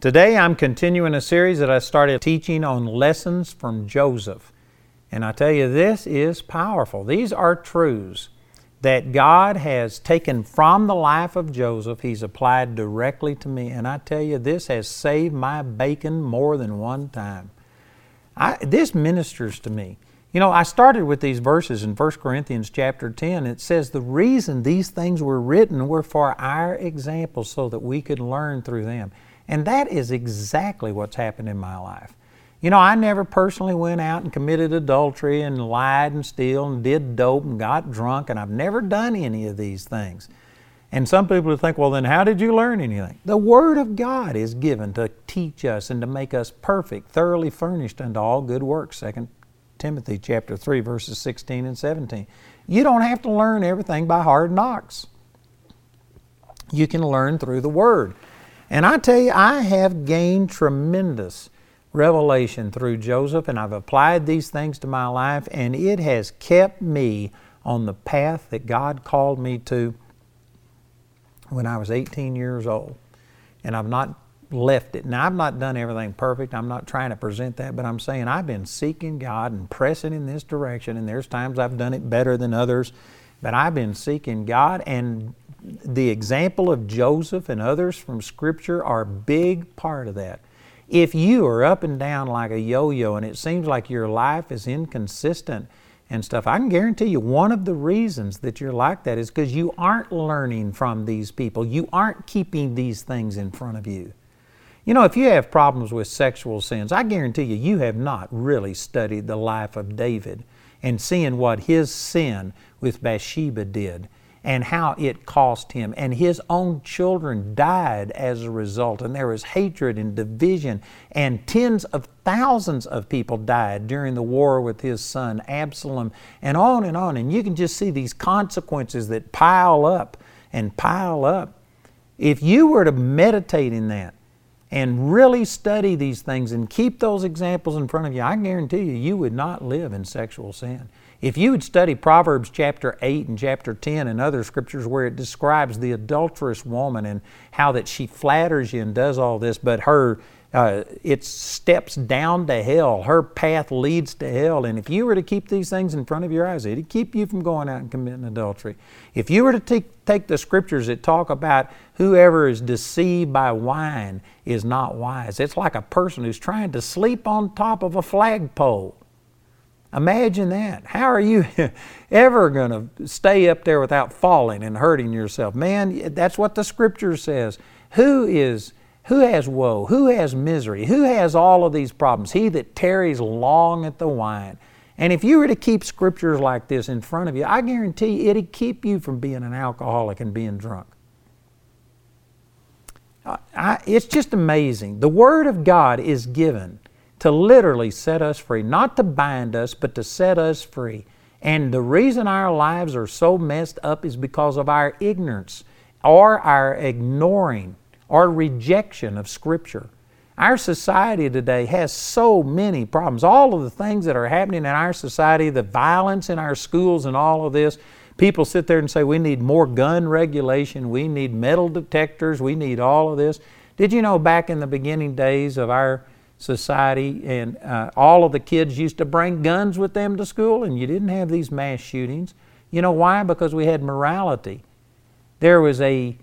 Today I'm continuing a series that I started teaching on lessons from Joseph. And I tell you, this is powerful. These are truths that God has taken from the life of Joseph, He's applied directly to me. And I tell you, this has saved my bacon more than one time. I, this ministers to me. You know, I started with these verses in 1 Corinthians chapter 10. It says the reason these things were written were for our example so that we could learn through them. And that is exactly what's happened in my life. You know, I never personally went out and committed adultery and lied and stole and did dope and got drunk, and I've never done any of these things. And some people think, well, then how did you learn anything? The Word of God is given to teach us and to make us perfect, thoroughly furnished unto all good works. 2 Timothy chapter 3, verses 16 and 17. You don't have to learn everything by hard knocks. You can learn through the Word. And I tell you, I have gained tremendous revelation through Joseph, and I've applied these things to my life, and it has kept me on the path that God called me to when I was 18 years old. And I've not left it. Now, I've not done everything perfect. I'm not trying to present that, but I'm saying I've been seeking God and pressing in this direction, and there's times I've done it better than others, but I've been seeking God, and the example of Joseph and others from Scripture are a big part of that. If you are up and down like a yo yo and it seems like your life is inconsistent and stuff, I can guarantee you one of the reasons that you're like that is because you aren't learning from these people. You aren't keeping these things in front of you. You know, if you have problems with sexual sins, I guarantee you, you have not really studied the life of David and seeing what his sin with Bathsheba did and how it cost him. And his own children died as a result. And there was hatred and division. And tens of thousands of people died during the war with his son Absalom, and on and on. And you can just see these consequences that pile up and pile up. If you were to meditate in that, and really study these things and keep those examples in front of you, I guarantee you, you would not live in sexual sin. If you would study Proverbs chapter 8 and chapter 10 and other scriptures where it describes the adulterous woman and how that she flatters you and does all this, but her uh, it steps down to hell. Her path leads to hell. And if you were to keep these things in front of your eyes, it'd keep you from going out and committing adultery. If you were to take, take the scriptures that talk about whoever is deceived by wine is not wise, it's like a person who's trying to sleep on top of a flagpole. Imagine that. How are you ever going to stay up there without falling and hurting yourself? Man, that's what the scripture says. Who is who has woe? Who has misery? Who has all of these problems? He that tarries long at the wine. And if you were to keep scriptures like this in front of you, I guarantee it'd keep you from being an alcoholic and being drunk. I, it's just amazing. The Word of God is given to literally set us free, not to bind us, but to set us free. And the reason our lives are so messed up is because of our ignorance or our ignoring or rejection of Scripture. Our society today has so many problems. All of the things that are happening in our society, the violence in our schools, and all of this, people sit there and say, We need more gun regulation, we need metal detectors, we need all of this. Did you know back in the beginning days of our society, and uh, all of the kids used to bring guns with them to school, and you didn't have these mass shootings. You know why? Because we had morality. There was a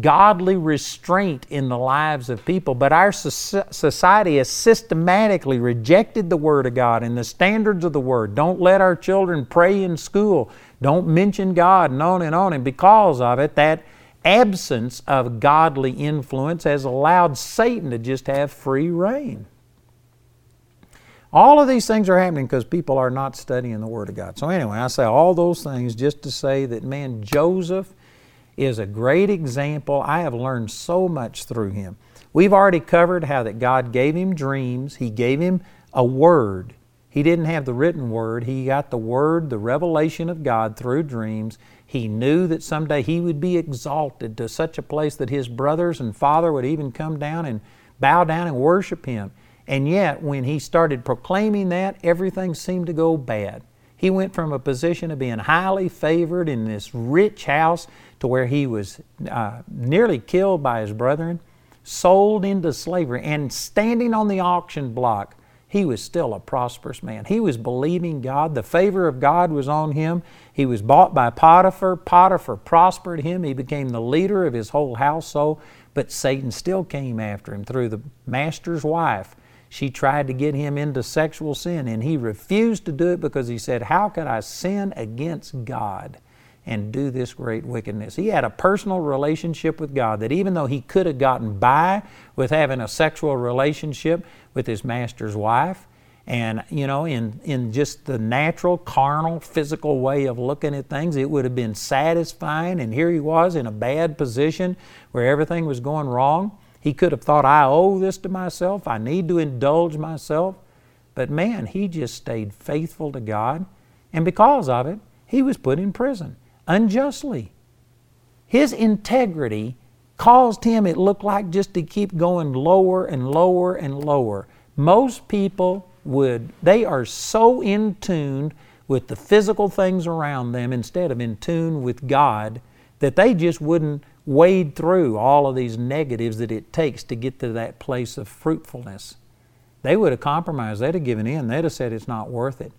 godly restraint in the lives of people, but our society has systematically rejected the Word of God and the standards of the Word. Don't let our children pray in school. Don't mention God, and on and on. And because of it, that absence of godly influence has allowed Satan to just have free reign. All of these things are happening because people are not studying the Word of God. So, anyway, I say all those things just to say that, man, Joseph is a great example. I have learned so much through him. We've already covered how that God gave him dreams, He gave him a word. He didn't have the written word, he got the word, the revelation of God through dreams. He knew that someday he would be exalted to such a place that his brothers and father would even come down and bow down and worship him. And yet, when he started proclaiming that, everything seemed to go bad. He went from a position of being highly favored in this rich house to where he was uh, nearly killed by his brethren. sold into slavery, and standing on the auction block, he was still a prosperous man. He was believing God. The favor of God was on him. He was bought by Potiphar. Potiphar prospered him. He became the leader of his whole household. But Satan still came after him through the master's wife. She tried to get him into sexual sin, and he refused to do it because he said, How could I sin against God? and do this great wickedness. He had a personal relationship with God that even though he could have gotten by with having a sexual relationship with his master's wife, and you know, in, in just the natural, carnal, physical way of looking at things, it would have been satisfying. And here he was in a bad position where everything was going wrong. He could have thought, I owe this to myself, I need to indulge myself. But man, he just stayed faithful to God. And because of it, he was put in prison unjustly. His integrity caused him, it looked like, just to keep going lower and lower and lower. Most people would, they are so in tune with the physical things around them instead of in tune with God that they just wouldn't wade through all of these negatives that it takes to get to that place of fruitfulness. They would have compromised, they'd have given in, they'd have said it's not worth it.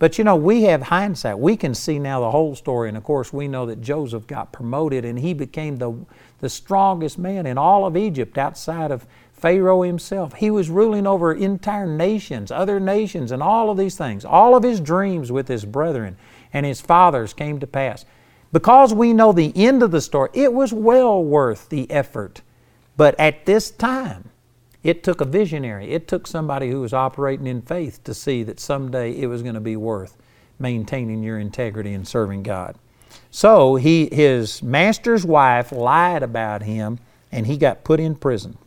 But you know, we have hindsight. We can see now the whole story, and of course, we know that Joseph got promoted and he became the, the strongest man in all of Egypt outside of Pharaoh himself. He was ruling over entire nations, other nations, and all of these things. All of his dreams with his brethren and his fathers came to pass. Because we know the end of the story, it was well worth the effort. But at this time, it took a visionary, it took somebody who was operating in faith to see that someday it was going to be worth maintaining your integrity and serving God. So he, his master's wife lied about him and he got put in prison.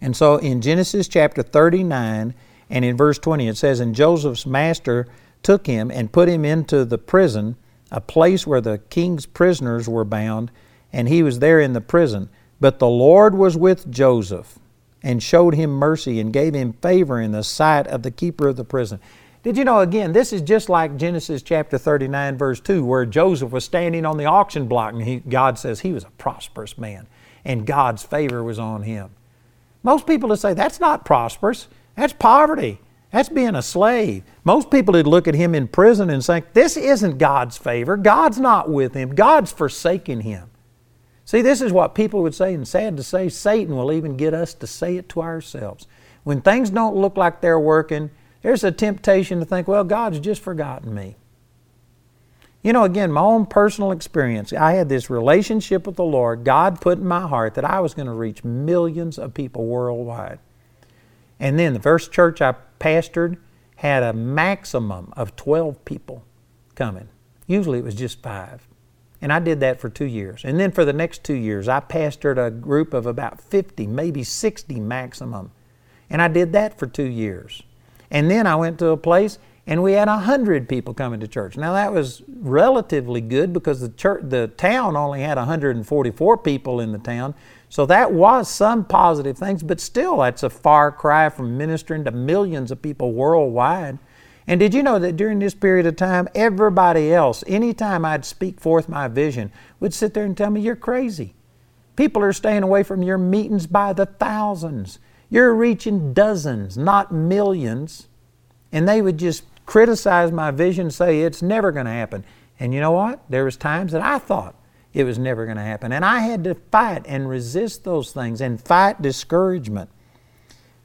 And so in Genesis chapter 39 and in verse 20 it says, And Joseph's master took him and put him into the prison, a place where the king's prisoners were bound, and he was there in the prison. But the Lord was with Joseph and showed him mercy and gave him favor in the sight of the keeper of the prison. Did you know, again, this is just like Genesis chapter 39, verse 2, where Joseph was standing on the auction block and he, God says he was a prosperous man and God's favor was on him. Most people would say, that's not prosperous, that's poverty. That's being a slave. Most people would look at him in prison and say, This isn't God's favor. God's not with him. God's forsaken him. See, this is what people would say, and sad to say, Satan will even get us to say it to ourselves. When things don't look like they're working, there's a temptation to think, well, God's just forgotten me. You know, again, my own personal experience, I had this relationship with the Lord. God put in my heart that I was going to reach millions of people worldwide. And then the first church I pastored had a maximum of 12 people coming. Usually it was just five. And I did that for two years. And then for the next two years, I pastored a group of about 50, maybe 60 maximum. And I did that for two years. And then I went to a place and we had 100 people coming to church. Now that was relatively good because the, church, the town only had 144 people in the town. So that was some positive things, but still that's a far cry from ministering to millions of people worldwide. And did you know that during this period of time, everybody else, anytime I'd speak forth my vision, would sit there and tell me, You're crazy. People are staying away from your meetings by the thousands. You're reaching dozens, not millions. And they would just criticize my vision, say it's never going to happen. And you know what? There was times that I thought it was never going to happen. And I had to fight and resist those things and fight discouragement.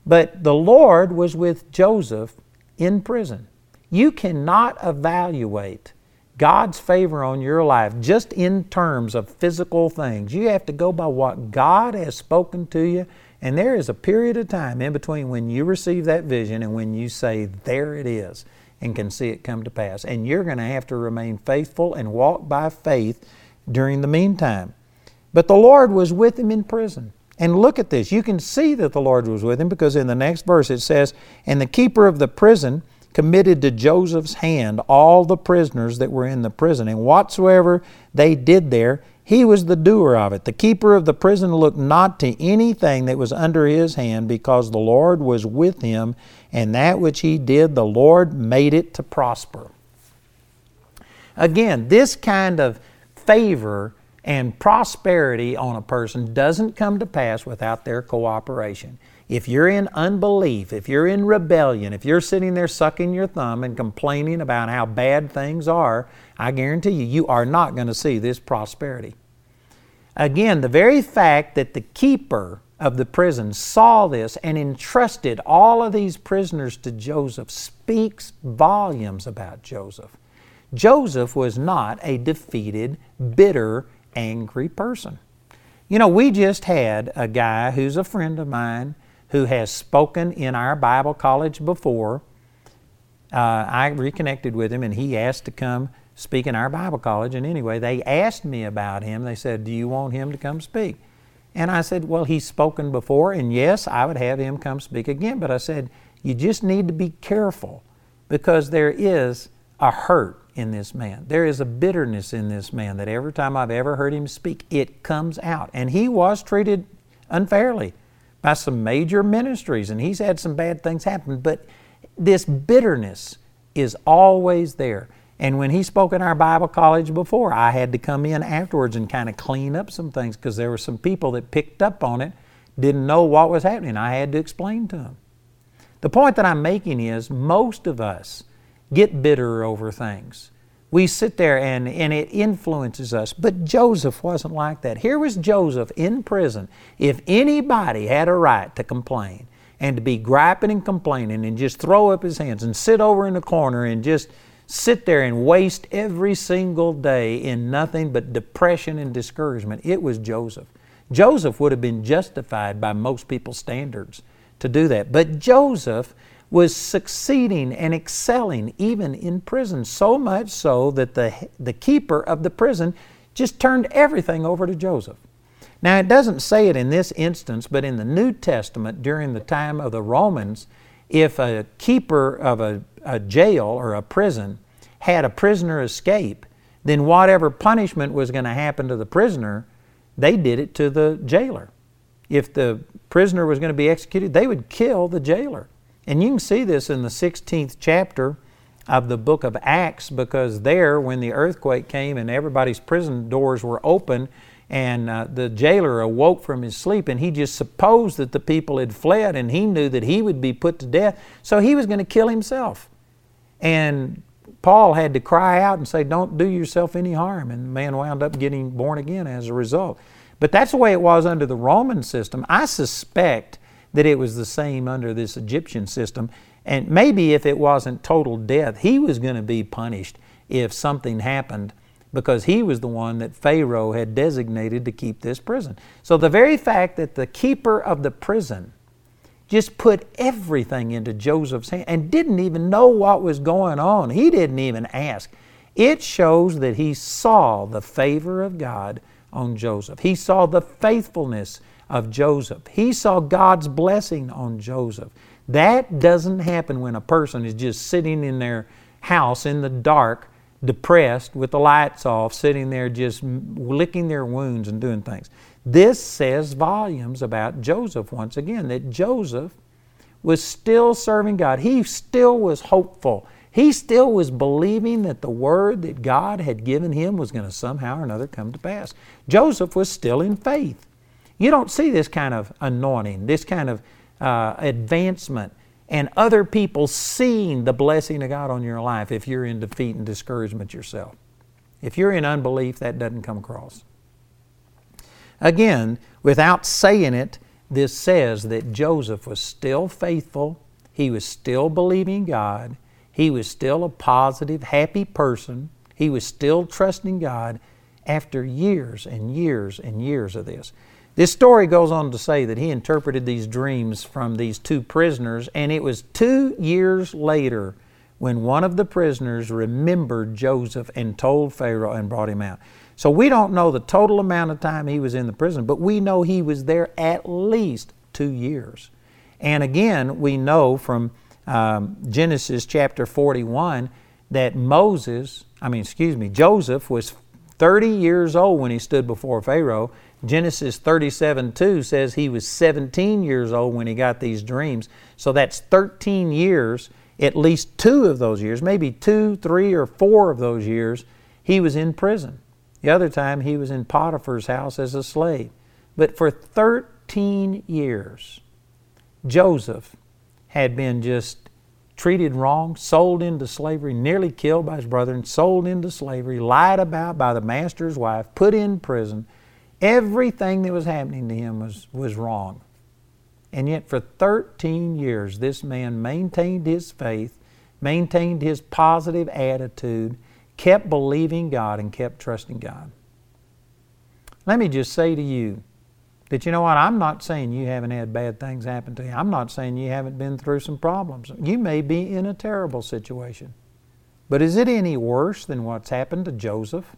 But the Lord was with Joseph in prison. You cannot evaluate God's favor on your life just in terms of physical things. You have to go by what God has spoken to you. And there is a period of time in between when you receive that vision and when you say, There it is, and can see it come to pass. And you're going to have to remain faithful and walk by faith during the meantime. But the Lord was with him in prison. And look at this. You can see that the Lord was with him because in the next verse it says, And the keeper of the prison committed to Joseph's hand all the prisoners that were in the prison, and whatsoever they did there, he was the doer of it. The keeper of the prison looked not to anything that was under his hand, because the Lord was with him, and that which he did, the Lord made it to prosper. Again, this kind of favor And prosperity on a person doesn't come to pass without their cooperation. If you're in unbelief, if you're in rebellion, if you're sitting there sucking your thumb and complaining about how bad things are, I guarantee you, you are not going to see this prosperity. Again, the very fact that the keeper of the prison saw this and entrusted all of these prisoners to Joseph speaks volumes about Joseph. Joseph was not a defeated, bitter, angry person. You know, we just had a guy who's a friend of mine who has spoken in our Bible college before. Uh, I reconnected with him and he asked to come speak in our Bible college. And anyway, they asked me about him. They said, Do you want him to come speak? And I said, Well, he's spoken before, and yes, I would have him come speak again. But I said, You just need to be careful because there is a hurt in this man. There is a bitterness in this man that every time I've ever heard him speak, it comes out. And he was treated unfairly by some major ministries, and he's had some bad things happen. But this bitterness is always there. And when he spoke in our Bible college before, I had to come in afterwards and kind of clean up some things because there were some people that picked up on it, didn't know what was happening. I had to explain to them. The point that I'm making is most of us get bitter over things. We sit there and, and it influences us. But Joseph wasn't like that. Here was Joseph in prison. If anybody had a right to complain and to be griping and complaining and just throw up his hands and sit over in the corner and just sit there and waste every single day in nothing but depression and discouragement, it was Joseph. Joseph would have been justified by most people's standards to do that. But Joseph was succeeding and excelling even in prison, so much so that the, the keeper of the prison just turned everything over to Joseph. Now, it doesn't say it in this instance, but in the New Testament, during the time of the Romans, if a keeper of a, a jail or a prison had a prisoner escape, then whatever punishment was going to happen to the prisoner, they did it to the jailer. If the prisoner was going to be executed, they would kill the jailer. And you can see this in the 16th chapter of the book of Acts because there, when the earthquake came and everybody's prison doors were open, and uh, the jailer awoke from his sleep and he just supposed that the people had fled and he knew that he would be put to death so he was going to kill himself. And paul had to cry out and say don't do yourself any harm and the man wound up getting born again as a result. But that's the way it was under the roman system. I suspect that it was the same under this egyptian system and maybe if it wasn't total death he was going to be punished if something happened because he was the one that Pharaoh had designated to keep this prison. So the very fact that the keeper of the prison just put everything into Joseph's hand and didn't even know what was going on, he didn't even ask. It shows that he saw the favor of God on Joseph. He saw the faithfulness of Joseph. He saw God's blessing on Joseph. That doesn't happen when a person is just sitting in their house in the dark depressed with the lights off, sitting there just licking their wounds and doing things. This says volumes about Joseph once again, that Joseph was still serving God. He still was hopeful. He still was believing that the word that God had given him was going to somehow or another come to pass. Joseph was still in faith. You don't see this kind of anointing, this kind of uh, advancement and other people seeing the blessing of God on your life if you're in defeat and discouragement yourself. If you're in unbelief, that doesn't come across. Again, without saying it, this says that Joseph was still faithful, he was still believing God, he was still a positive, happy person, he was still trusting God after years and years and years of this. This story goes on to say that he interpreted these dreams from these two prisoners, and it was two years later when one of the prisoners remembered Joseph and told Pharaoh and brought him out. So we don't know the total amount of time he was in the prison, but we know he was there at least two years. And again, we know from um, Genesis chapter 41 that Moses, I mean, excuse me, Joseph was 30 years old when he stood before Pharaoh, Genesis 37 2 says he was 17 years old when he got these dreams. So that's 13 years, at least two of those years, maybe two, three, or four of those years, he was in prison. The other time he was in Potiphar's house as a slave. But for 13 years, Joseph had been just treated wrong, sold into slavery, nearly killed by his brethren, sold into slavery, lied about by the master's wife, put in prison. Everything that was happening to him was, was wrong. And yet, for 13 years, this man maintained his faith, maintained his positive attitude, kept believing God, and kept trusting God. Let me just say to you that you know what? I'm not saying you haven't had bad things happen to you. I'm not saying you haven't been through some problems. You may be in a terrible situation. But is it any worse than what's happened to Joseph?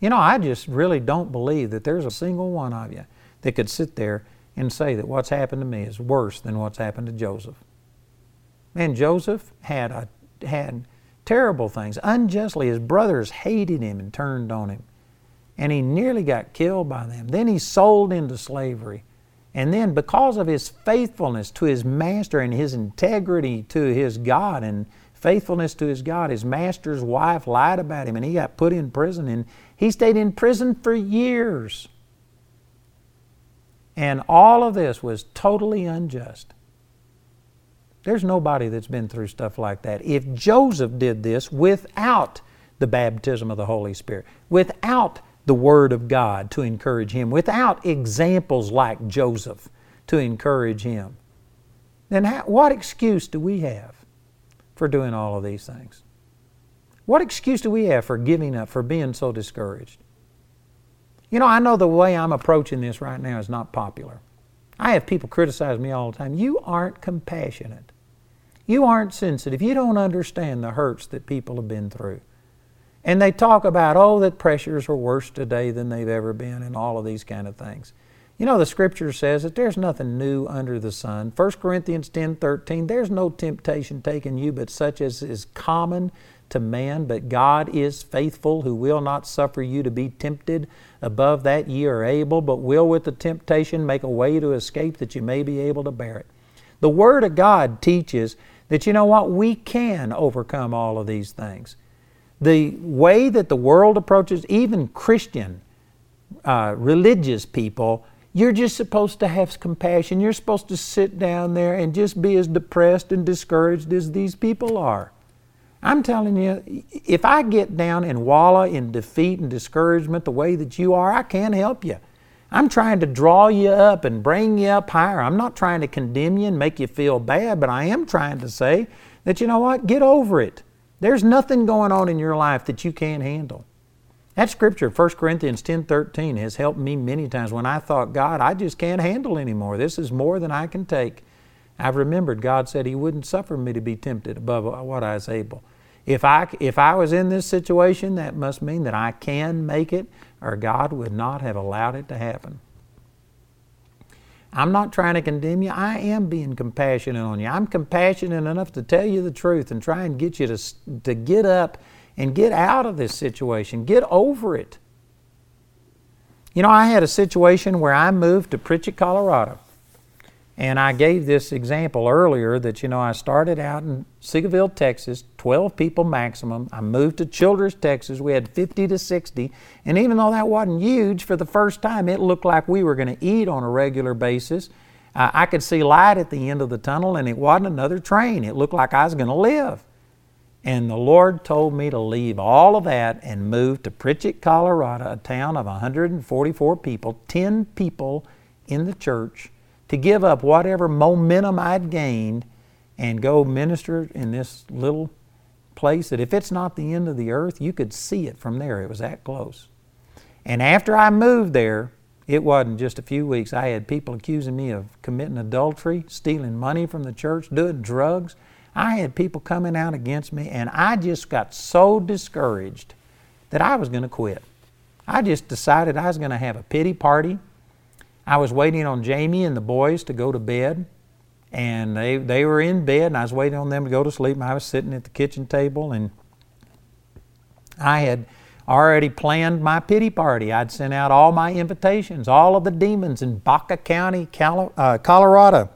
You know, I just really don't believe that there's a single one of you that could sit there and say that what's happened to me is worse than what's happened to Joseph. Man, Joseph had a, had terrible things. Unjustly, his brothers hated him and turned on him. And he nearly got killed by them. Then he sold into slavery. And then, because of his faithfulness to his master and his integrity to his God and faithfulness to his God, his master's wife lied about him and he got put in prison. And he stayed in prison for years. And all of this was totally unjust. There's nobody that's been through stuff like that. If Joseph did this without the baptism of the Holy Spirit, without the Word of God to encourage him, without examples like Joseph to encourage him, then how, what excuse do we have for doing all of these things? What excuse do we have for giving up, for being so discouraged? You know, I know the way I'm approaching this right now is not popular. I have people criticize me all the time. You aren't compassionate. You aren't sensitive. You don't understand the hurts that people have been through. And they talk about, oh, that pressures are worse today than they've ever been, and all of these kind of things. You know, the scripture says that there's nothing new under the sun. 1 Corinthians 10 13, there's no temptation taken you but such as is common to man, but God is faithful, who will not suffer you to be tempted above that ye are able, but will with the temptation make a way to escape that you may be able to bear it. The Word of God teaches that, you know what, we can overcome all of these things. The way that the world approaches, even Christian, uh, religious people, you're just supposed to have compassion. You're supposed to sit down there and just be as depressed and discouraged as these people are. I'm telling you, if I get down and wallow in defeat and discouragement the way that you are, I can't help you. I'm trying to draw you up and bring you up higher. I'm not trying to condemn you and make you feel bad, but I am trying to say that you know what? Get over it. There's nothing going on in your life that you can't handle. That scripture, 1 Corinthians 10 13, has helped me many times when I thought, God, I just can't handle anymore. This is more than I can take. I've remembered God said He wouldn't suffer me to be tempted above what I was able. If I, if I was in this situation, that must mean that I can make it, or God would not have allowed it to happen. I'm not trying to condemn you. I am being compassionate on you. I'm compassionate enough to tell you the truth and try and get you to, to get up and get out of this situation. Get over it. You know, I had a situation where I moved to Pritchett, Colorado. And I gave this example earlier that, you know, I started out in Seagoville, Texas, 12 people maximum. I moved to Childress, Texas. We had 50 to 60. And even though that wasn't huge, for the first time, it looked like we were going to eat on a regular basis. Uh, I could see light at the end of the tunnel, and it wasn't another train. It looked like I was going to live. And the Lord told me to leave all of that and move to Pritchett, Colorado, a town of 144 people, 10 people in the church to give up whatever momentum I'd gained and go minister in this little place that if it's not the end of the earth, you could see it from there. It was that close. And after I moved there, it wasn't just a few weeks. I had people accusing me of committing adultery, stealing money from the church, doing drugs. I had people coming out against me, and I just got so discouraged that I was going to quit. I just decided I was going to have a pity party I was waiting on Jamie and the boys to go to bed, and they, they were in bed, and I was waiting on them to go to sleep, and I was sitting at the kitchen table, and I had already planned my pity party. I'd sent out all my invitations, all of the demons in Baca County, uh, Colorado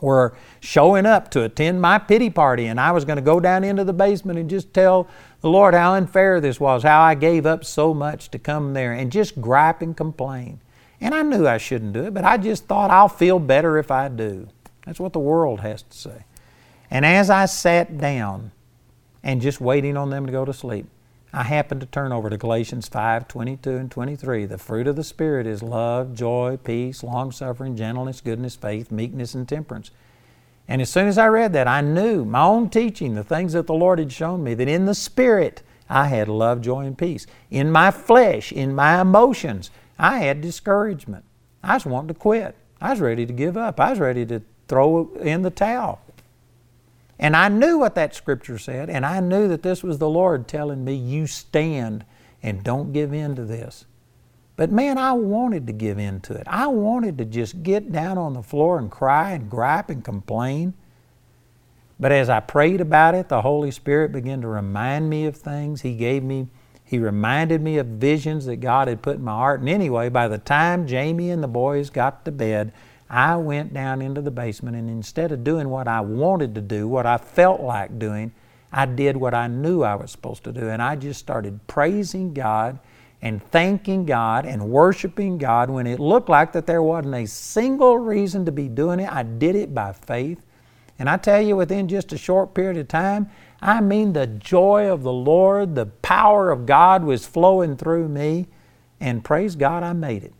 were showing up to attend my pity party, and I was going to go down into the basement and just tell the Lord how unfair this was, how I gave up so much to come there and just gripe and complain. And I knew I shouldn't do it, but I just thought I'll feel better if I do. That's what the world has to say. And as I sat down and just waiting on them to go to sleep, I happened to turn over to Galatians 5 22 and 23. The fruit of the Spirit is love, joy, peace, long suffering, gentleness, goodness, faith, meekness, and temperance. And as soon as I read that, I knew my own teaching, the things that the Lord had shown me, that in the Spirit I had love, joy, and peace. In my flesh, in my emotions, I had discouragement. I was wanting to quit. I was ready to give up. I was ready to throw in the towel. And I knew what that scripture said, and I knew that this was the Lord telling me, You stand and don't give in to this. But man, I wanted to give in to it. I wanted to just get down on the floor and cry and gripe and complain. But as I prayed about it, the Holy Spirit began to remind me of things. He gave me, He reminded me of visions that God had put in my heart. And anyway, by the time Jamie and the boys got to bed, I went down into the basement and instead of doing what I wanted to do, what I felt like doing, I did what I knew I was supposed to do. And I just started praising God and thanking God and worshiping God when it looked like that there wasn't a single reason to be doing it. I did it by faith. And I tell you, within just a short period of time, I mean, the joy of the Lord, the power of God was flowing through me. And praise God, I made it.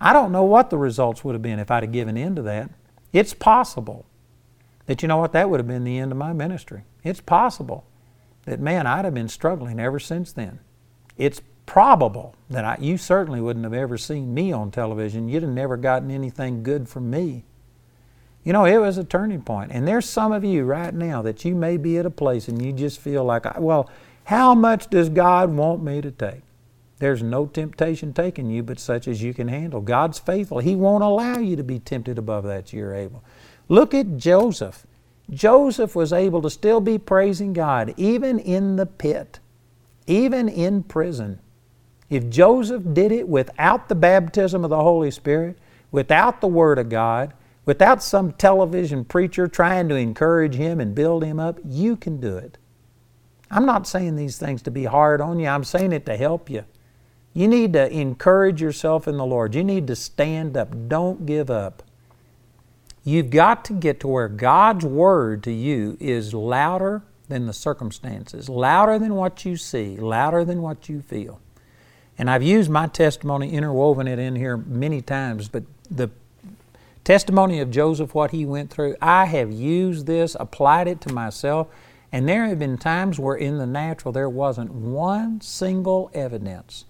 I don't know what the results would have been if I'd have given in to that. It's possible that, you know what, that would have been the end of my ministry. It's possible that, man, I'd have been struggling ever since then. It's probable that I, you certainly wouldn't have ever seen me on television. You'd have never gotten anything good from me. You know, it was a turning point. And there's some of you right now that you may be at a place and you just feel like, well, how much does God want me to take? There's no temptation taking you but such as you can handle. God's faithful. He won't allow you to be tempted above that you're able. Look at Joseph. Joseph was able to still be praising God even in the pit, even in prison. If Joseph did it without the baptism of the Holy Spirit, without the Word of God, without some television preacher trying to encourage him and build him up, you can do it. I'm not saying these things to be hard on you, I'm saying it to help you. You need to encourage yourself in the Lord. You need to stand up. Don't give up. You've got to get to where God's Word to you is louder than the circumstances, louder than what you see, louder than what you feel. And I've used my testimony, interwoven it in here many times, but the testimony of Joseph, what he went through, I have used this, applied it to myself, and there have been times where in the natural there wasn't one single evidence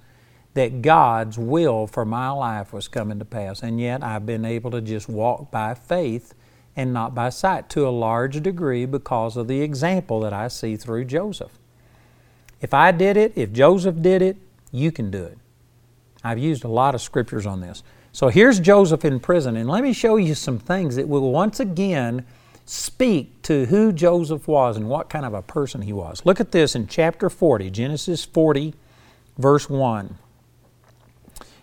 that God's will for my life was coming to pass. And yet I've been able to just walk by faith and not by sight to a large degree because of the example that I see through Joseph. If I did it, if Joseph did it, you can do it. I've used a lot of scriptures on this. So here's Joseph in prison, and let me show you some things that will once again speak to who Joseph was and what kind of a person he was. Look at this in chapter 40, Genesis 40, verse 1.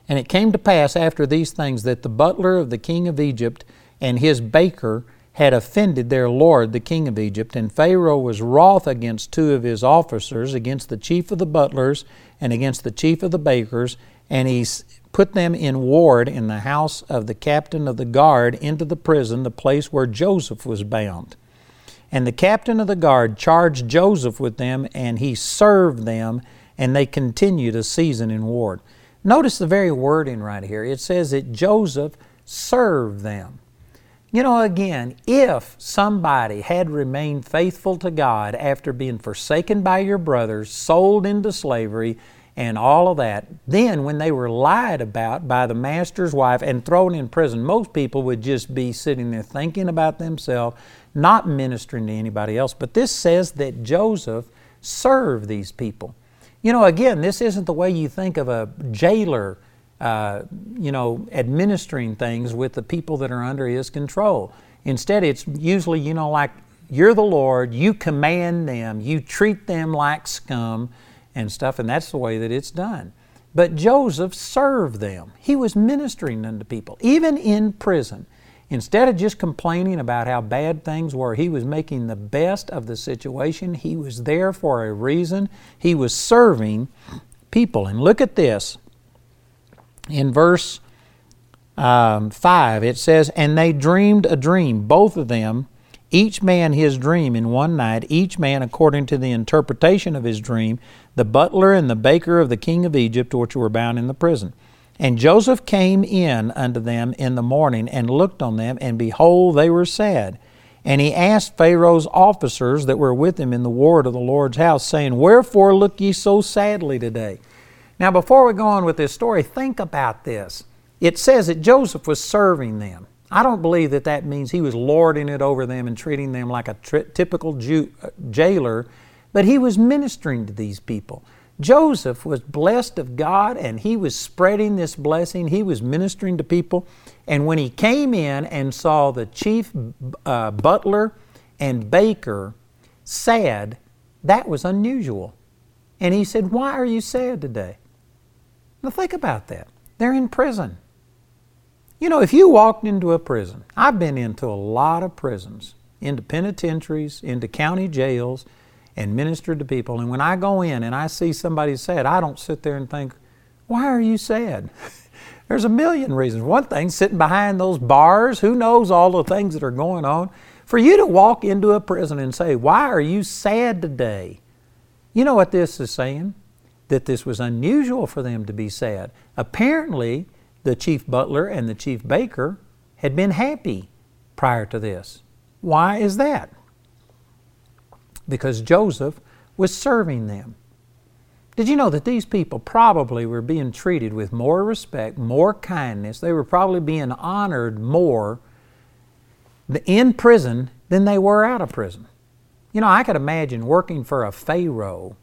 And it came to pass after these things that the butler of the king of Egypt and his baker had offended their lord, the king of Egypt, and Pharaoh was wroth against two of his officers, against the chief of the butlers and against the chief of the bakers, and he put them in ward in the house of the captain of the guard into the prison, the place where Joseph was bound. And the captain of the guard charged Joseph with them, and he served them, and they continued a season in ward. Notice the very wording right here. It says that Joseph served them. You know, again, if somebody had remained faithful to God after being forsaken by your brothers, sold into slavery, and all of that, then when they were lied about by the master's wife and thrown in prison, most people would just be sitting there thinking about themselves, not ministering to anybody else. But this says that Joseph served these people. You know, again, this isn't the way you think of a jailer, uh, you know, administering things with the people that are under his control. Instead, it's usually, you know, like you're the Lord, you command them, you treat them like scum and stuff, and that's the way that it's done. But Joseph served them. He was ministering unto people, even in prison. Instead of just complaining about how bad things were, he was making the best of the situation. He was there for a reason. He was serving people. And look at this. In verse um, 5, it says, And they dreamed a dream, both of them, each man his dream in one night, each man according to the interpretation of his dream, the butler and the baker of the king of Egypt, which were bound in the prison. And Joseph came in unto them in the morning and looked on them, and behold, they were sad. And he asked Pharaoh's officers that were with him in the ward of the Lord's house, saying, Wherefore look ye so sadly today? Now, before we go on with this story, think about this. It says that Joseph was serving them. I don't believe that that means he was lording it over them and treating them like a tri- typical Jew, uh, jailer, but he was ministering to these people. Joseph was blessed of God and he was spreading this blessing. He was ministering to people. And when he came in and saw the chief uh, butler and baker sad, that was unusual. And he said, Why are you sad today? Now think about that. They're in prison. You know, if you walked into a prison, I've been into a lot of prisons, into penitentiaries, into county jails and ministered to people. And when I go in and I see somebody sad, I don't sit there and think, why are you sad? There's a million reasons. One thing, sitting behind those bars, who knows all the things that are going on? For you to walk into a prison and say, Why are you sad today? You know what this is saying? That this was unusual for them to be sad. Apparently, the chief butler and the chief baker had been happy prior to this. Why is that? Because Joseph was serving them. Did you know that these people probably were being treated with more respect, more kindness? They were probably being honored more in prison than they were out of prison. You know, I could imagine working for a Pharaoh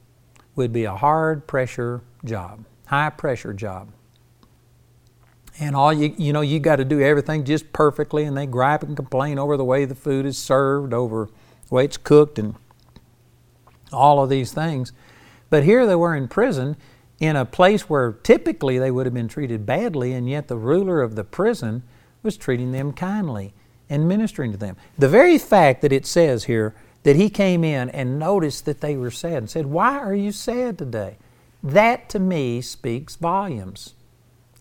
would be a hard pressure job, high pressure job. And all you you know, you got to do everything just perfectly and they gripe and complain over the way the food is served, over the way it's cooked and all of these things. But here they were in prison in a place where typically they would have been treated badly, and yet the ruler of the prison was treating them kindly and ministering to them. The very fact that it says here that he came in and noticed that they were sad and said, Why are you sad today? That to me speaks volumes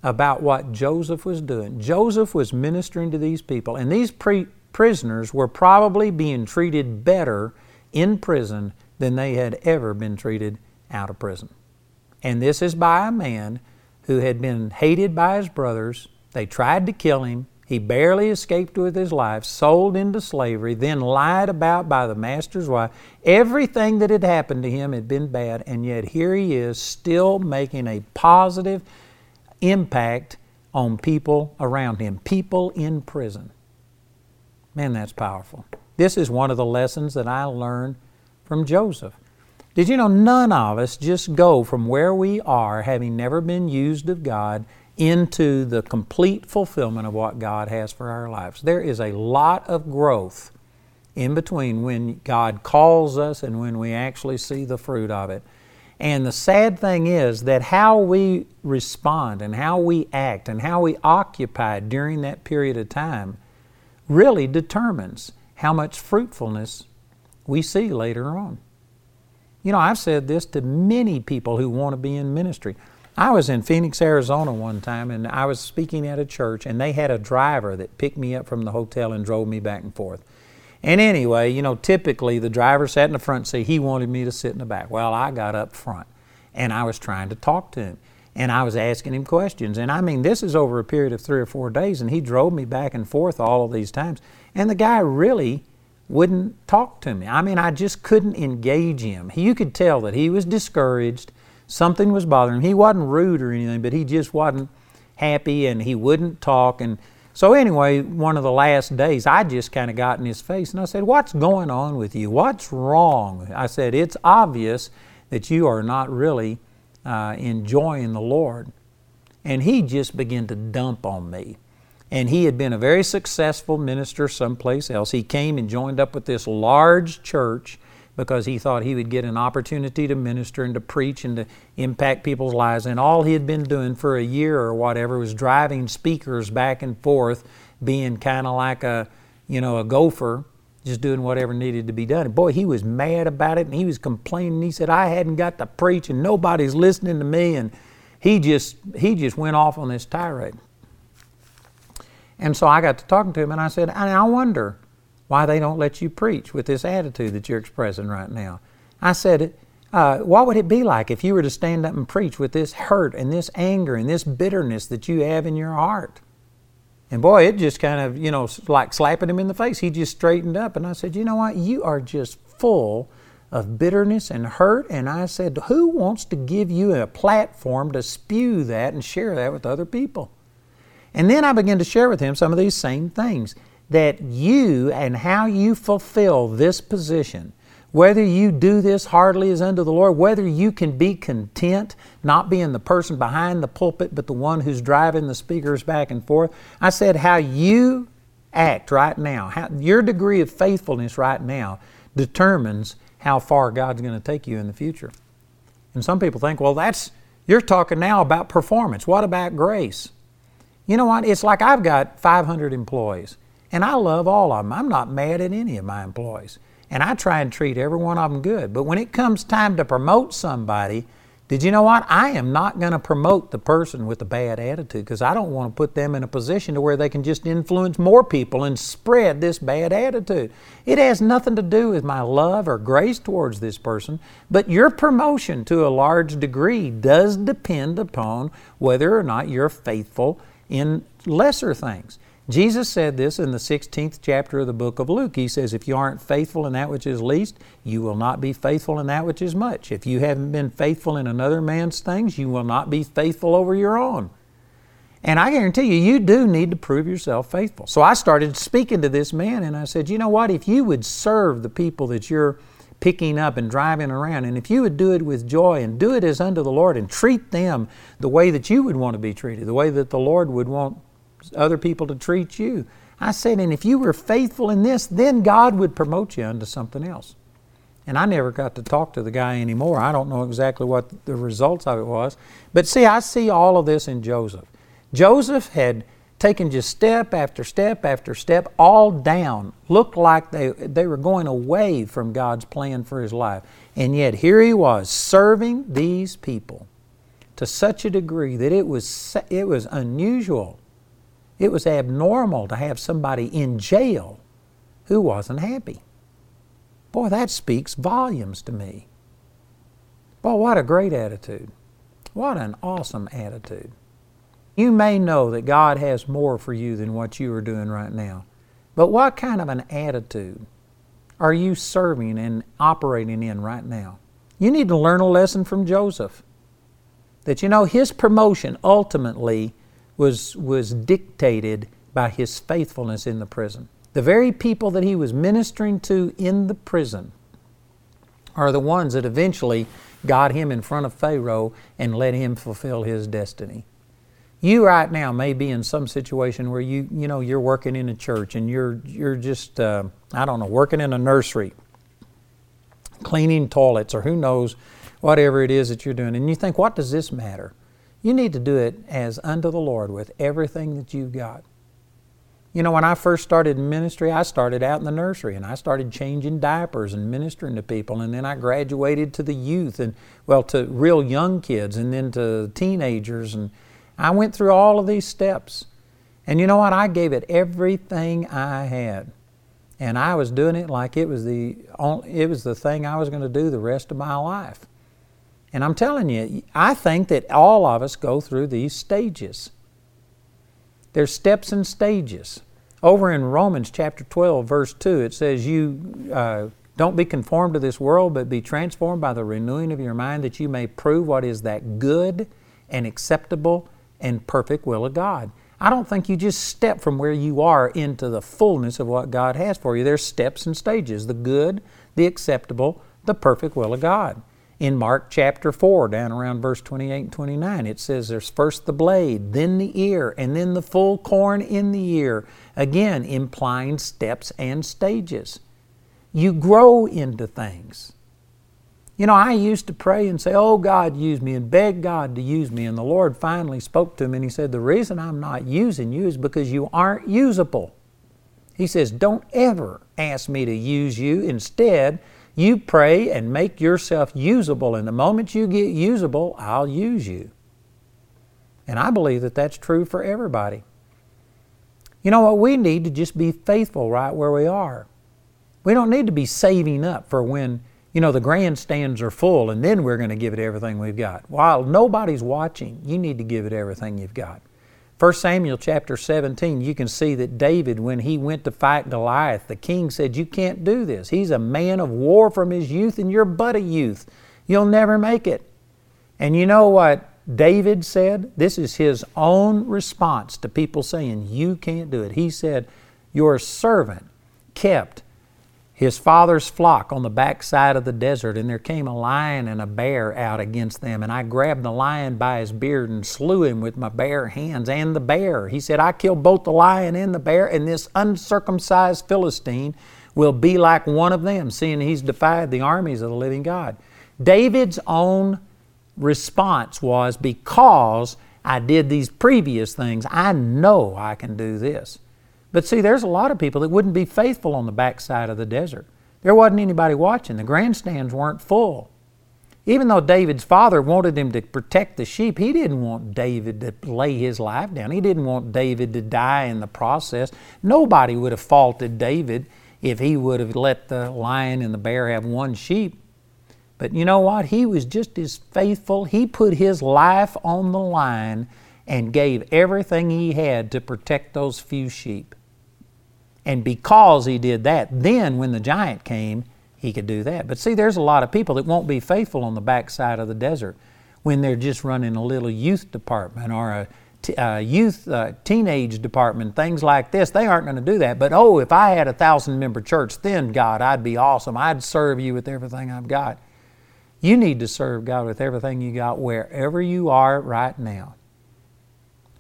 about what Joseph was doing. Joseph was ministering to these people, and these pre- prisoners were probably being treated better in prison than they had ever been treated out of prison. And this is by a man who had been hated by his brothers. They tried to kill him. He barely escaped with his life, sold into slavery, then lied about by the master's wife. Everything that had happened to him had been bad, and yet here he is still making a positive impact on people around him, people in prison. Man, that's powerful. This is one of the lessons that I learned from Joseph. Did you know none of us just go from where we are, having never been used of God, into the complete fulfillment of what God has for our lives? There is a lot of growth in between when God calls us and when we actually see the fruit of it. And the sad thing is that how we respond and how we act and how we occupy during that period of time really determines how much fruitfulness we see later on. You know, I've said this to many people who want to be in ministry. I was in Phoenix, Arizona one time, and I was speaking at a church, and they had a driver that picked me up from the hotel and drove me back and forth. And anyway, you know, typically the driver sat in the front seat. He wanted me to sit in the back. Well, I got up front, and I was trying to talk to him, and I was asking him questions. And I mean, this is over a period of three or four days, and he drove me back and forth all of these times. And the guy really wouldn't talk to me. I mean, I just couldn't engage him. You could tell that he was discouraged. Something was bothering him. He wasn't rude or anything, but he just wasn't happy and he wouldn't talk. And so, anyway, one of the last days, I just kind of got in his face and I said, What's going on with you? What's wrong? I said, It's obvious that you are not really uh, enjoying the Lord. And he just began to dump on me and he had been a very successful minister someplace else. He came and joined up with this large church because he thought he would get an opportunity to minister and to preach and to impact people's lives. And all he had been doing for a year or whatever was driving speakers back and forth, being kind of like a, you know, a gopher, just doing whatever needed to be done. And boy, he was mad about it and he was complaining. He said, I hadn't got to preach and nobody's listening to me. And he just he just went off on this tirade. And so I got to talking to him and I said, I wonder why they don't let you preach with this attitude that you're expressing right now. I said, uh, what would it be like if you were to stand up and preach with this hurt and this anger and this bitterness that you have in your heart? And boy, it just kind of, you know, like slapping him in the face. He just straightened up. And I said, You know what? You are just full of bitterness and hurt. And I said, Who wants to give you a platform to spew that and share that with other people? And then I began to share with him some of these same things that you and how you fulfill this position, whether you do this heartily as unto the Lord, whether you can be content not being the person behind the pulpit, but the one who's driving the speakers back and forth. I said, how you act right now, how, your degree of faithfulness right now determines how far God's going to take you in the future. And some people think, well, that's, you're talking now about performance. What about grace? You know what? It's like I've got 500 employees. And I love all of them. I'm not mad at any of my employees. And I try and treat every one of them good. But when it comes time to promote somebody, did you know what? I am not going to promote the person with a bad attitude because I don't want to put them in a position to where they can just influence more people and spread this bad attitude. It has nothing to do with my love or grace towards this person, but your promotion to a large degree does depend upon whether or not you're faithful in lesser things. Jesus said this in the 16th chapter of the book of Luke. He says, If you aren't faithful in that which is least, you will not be faithful in that which is much. If you haven't been faithful in another man's things, you will not be faithful over your own. And I guarantee you, you do need to prove yourself faithful. So I started speaking to this man and I said, You know what? If you would serve the people that you're picking up and driving around, and if you would do it with joy and do it as unto the Lord and treat them the way that you would want to be treated, the way that the Lord would want other people to treat you. I said, and if you were faithful in this, then God would promote you unto something else. And I never got to talk to the guy anymore. I don't know exactly what the results of it was. But see, I see all of this in Joseph. Joseph had taken just step after step after step, all down, looked like they, they were going away from God's plan for his life. And yet here he was serving these people to such a degree that it was, it was unusual it was abnormal to have somebody in jail who wasn't happy. Boy, that speaks volumes to me. Boy, what a great attitude. What an awesome attitude. You may know that God has more for you than what you are doing right now. But what kind of an attitude are you serving and operating in right now? You need to learn a lesson from Joseph. That you know his promotion ultimately was, was dictated by his faithfulness in the prison. The very people that he was ministering to in the prison are the ones that eventually got him in front of Pharaoh and let him fulfill his destiny. You right now may be in some situation where you you know you're working in a church and you're you're just uh, I don't know working in a nursery, cleaning toilets or who knows whatever it is that you're doing, and you think, what does this matter? You need to do it as unto the Lord with everything that you've got. You know, when I first started ministry, I started out in the nursery and I started changing diapers and ministering to people. And then I graduated to the youth and, well, to real young kids and then to teenagers. And I went through all of these steps. And you know what? I gave it everything I had. And I was doing it like it was the, only, it was the thing I was going to do the rest of my life. And I'm telling you, I think that all of us go through these stages. There's steps and stages. Over in Romans chapter 12, verse 2, it says, You uh, don't be conformed to this world, but be transformed by the renewing of your mind, that you may prove what is that good and acceptable and perfect will of God. I don't think you just step from where you are into the fullness of what God has for you. There's steps and stages the good, the acceptable, the perfect will of God in Mark chapter 4, down around verse 28 and 29. It says there's first the blade, then the ear, and then the full corn in the ear. Again, implying steps and stages. you grow into things. You know, I used to pray and say, Oh, God, use me, and beg God to use me. And the Lord finally spoke to him and He said, The reason I'm not using you is because you aren't usable. He says, Don't ever ask me to use you. Instead, you pray and make yourself usable. And the moment you get usable, I'll use you. And I believe that that's true for everybody. You know what? We need to just be faithful right where we are. We don't need to be saving up for when you know, the grandstands are full and then we're going to give it everything we've got. While nobody's watching, you need to give it everything you've got. 1 Samuel chapter 17, you can see that David, when he went to fight Goliath, the king said, You can't do this. He's a man of war from his youth, and you're but a youth. You'll never make it. And you know what David said? This is his own response to people saying, You can't do it. He said, Your servant kept his father's flock on the backside of the desert, and there came a lion and a bear out against them. And I grabbed the lion by his beard and slew him with my bare hands and the bear. He said, I killed both the lion and the bear, and this uncircumcised Philistine will be like one of them, seeing he's defied the armies of the living God. David's own response was, Because I did these previous things, I know I can do this. But see, there's a lot of people that wouldn't be faithful on the backside of the desert. There wasn't anybody watching. The grandstands weren't full. Even though David's father wanted him to protect the sheep, he didn't want David to lay his life down. He didn't want David to die in the process. Nobody would have faulted David if he would have let the lion and the bear have one sheep. But you know what? He was just as faithful. He put his life on the line and gave everything he had to protect those few sheep. And because he did that, then when the giant came, he could do that. But see, there's a lot of people that won't be faithful on the backside of the desert when they're just running a little youth department or a t- uh, youth uh, teenage department, things like this. They aren't going to do that. But oh, if I had a thousand member church, then God, I'd be awesome. I'd serve you with everything I've got. You need to serve God with everything you got wherever you are right now.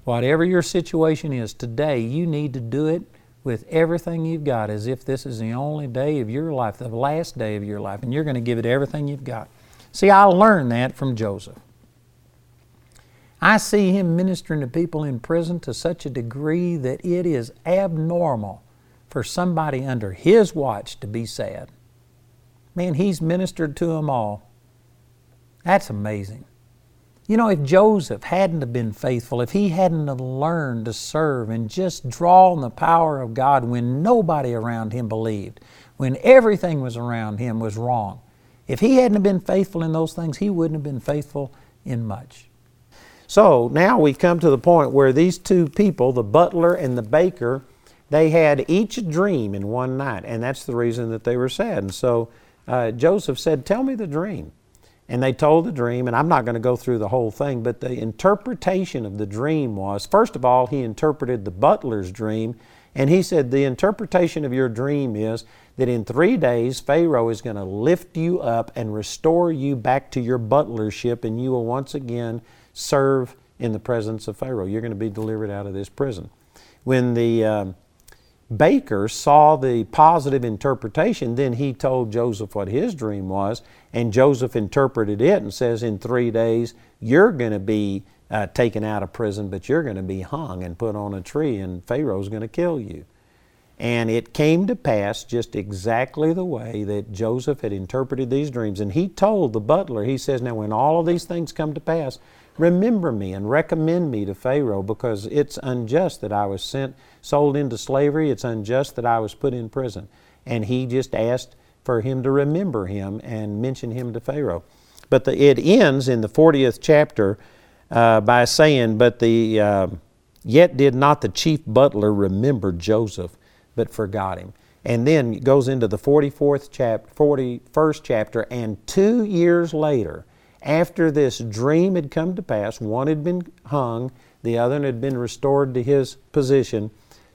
Whatever your situation is today, you need to do it with everything you've got as if this is the only day of your life, the last day of your life, and you're going to give it everything you've got. See, I learned that from Joseph. I see him ministering to people in prison to such a degree that it is abnormal for somebody under his watch to be sad. Man, he's ministered to them all. That's amazing. You know, if Joseph hadn't have been faithful, if he hadn't have learned to serve and just draw on the power of God when nobody around him believed, when everything was around him was wrong, if he hadn't have been faithful in those things, he wouldn't have been faithful in much. So now we've come to the point where these two people, the butler and the baker, they had each a dream in one night, and that's the reason that they were sad. And so uh, Joseph said, Tell me the dream. And they told the dream, and I'm not going to go through the whole thing, but the interpretation of the dream was first of all, he interpreted the butler's dream, and he said, The interpretation of your dream is that in three days, Pharaoh is going to lift you up and restore you back to your butlership, and you will once again serve in the presence of Pharaoh. You're going to be delivered out of this prison. When the um, baker saw the positive interpretation, then he told Joseph what his dream was, and Joseph interpreted it and says, In three days, you're going to be uh, taken out of prison, but you're going to be hung and put on a tree, and Pharaoh's going to kill you. And it came to pass just exactly the way that Joseph had interpreted these dreams. And he told the butler, he says, Now, when all of these things come to pass, remember me and recommend me to Pharaoh because it's unjust that I was sent, sold into slavery. It's unjust that I was put in prison. And he just asked for him to remember him and mention him to Pharaoh. But the, it ends in the 40th chapter uh, by saying, But the, uh, yet did not the chief butler remember Joseph, but forgot him. And then it goes into the 44th chapter, 41st chapter, and two years later, after this dream had come to pass, one had been hung, the other had been restored to his position.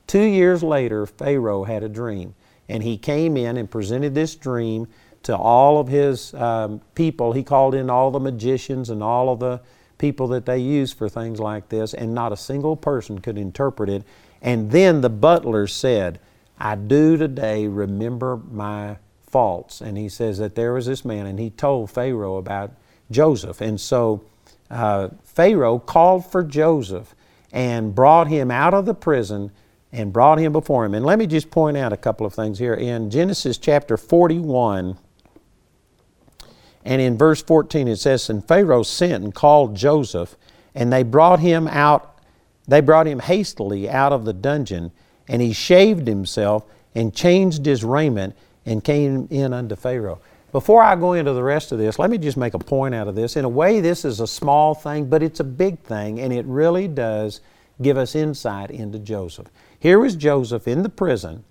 Two years later, Pharaoh had a dream and he came in and presented this dream to all of his um, people. He called in all the magicians and all of the people that they use for things like this, and not a single person could interpret it. And then the butler said, I do today remember my faults. And he says that there was this man, and he told Pharaoh about Joseph. And so uh, Pharaoh called for Joseph and brought him out of the prison and brought him before him. And let me just point out a couple of things here. In Genesis chapter 41, and in verse 14, it says, And Pharaoh sent and called Joseph, and they brought him out, they brought him hastily out of the dungeon, and he shaved himself and changed his raiment and came in unto Pharaoh. Before I go into the rest of this, let me just make a point out of this. In a way, this is a small thing, but it's a big thing, and it really does give us insight into Joseph. Here was Joseph in the prison,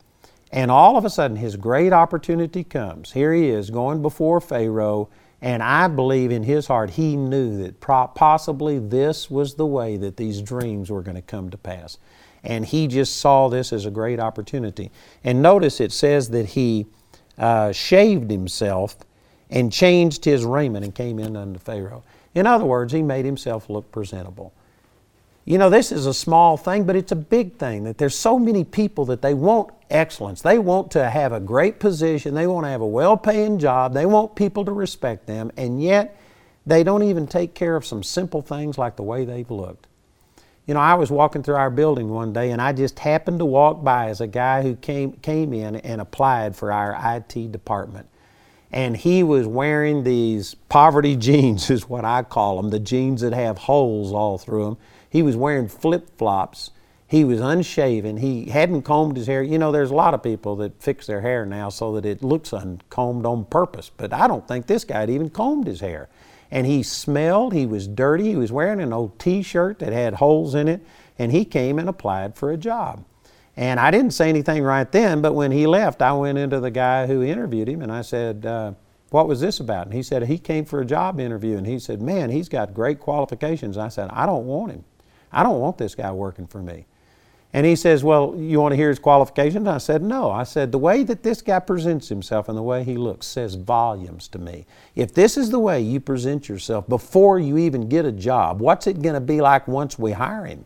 and all of a sudden his great opportunity comes. Here he is going before Pharaoh, and I believe in his heart he knew that possibly this was the way that these dreams were going to come to pass. And he just saw this as a great opportunity. And notice it says that he uh, shaved himself and changed his raiment and came in unto Pharaoh. In other words, he made himself look presentable. You know, this is a small thing, but it's a big thing that there's so many people that they want excellence. They want to have a great position. They want to have a well paying job. They want people to respect them, and yet they don't even take care of some simple things like the way they've looked. You know, I was walking through our building one day and I just happened to walk by as a guy who came, came in and applied for our IT department. And he was wearing these poverty jeans, is what I call them, the jeans that have holes all through them. He was wearing flip flops. He was unshaven. He hadn't combed his hair. You know, there's a lot of people that fix their hair now so that it looks uncombed on purpose. But I don't think this guy had even combed his hair and he smelled, he was dirty, he was wearing an old t shirt that had holes in it, and he came and applied for a job. And I didn't say anything right then, but when he left, I went into the guy who interviewed him and I said, uh, What was this about? And he said, He came for a job interview. And he said, Man, he's got great qualifications. And I said, I don't want him. I don't want this guy working for me. And he says, Well, you want to hear his qualifications? I said, No. I said, The way that this guy presents himself and the way he looks says volumes to me. If this is the way you present yourself before you even get a job, what's it going to be like once we hire him?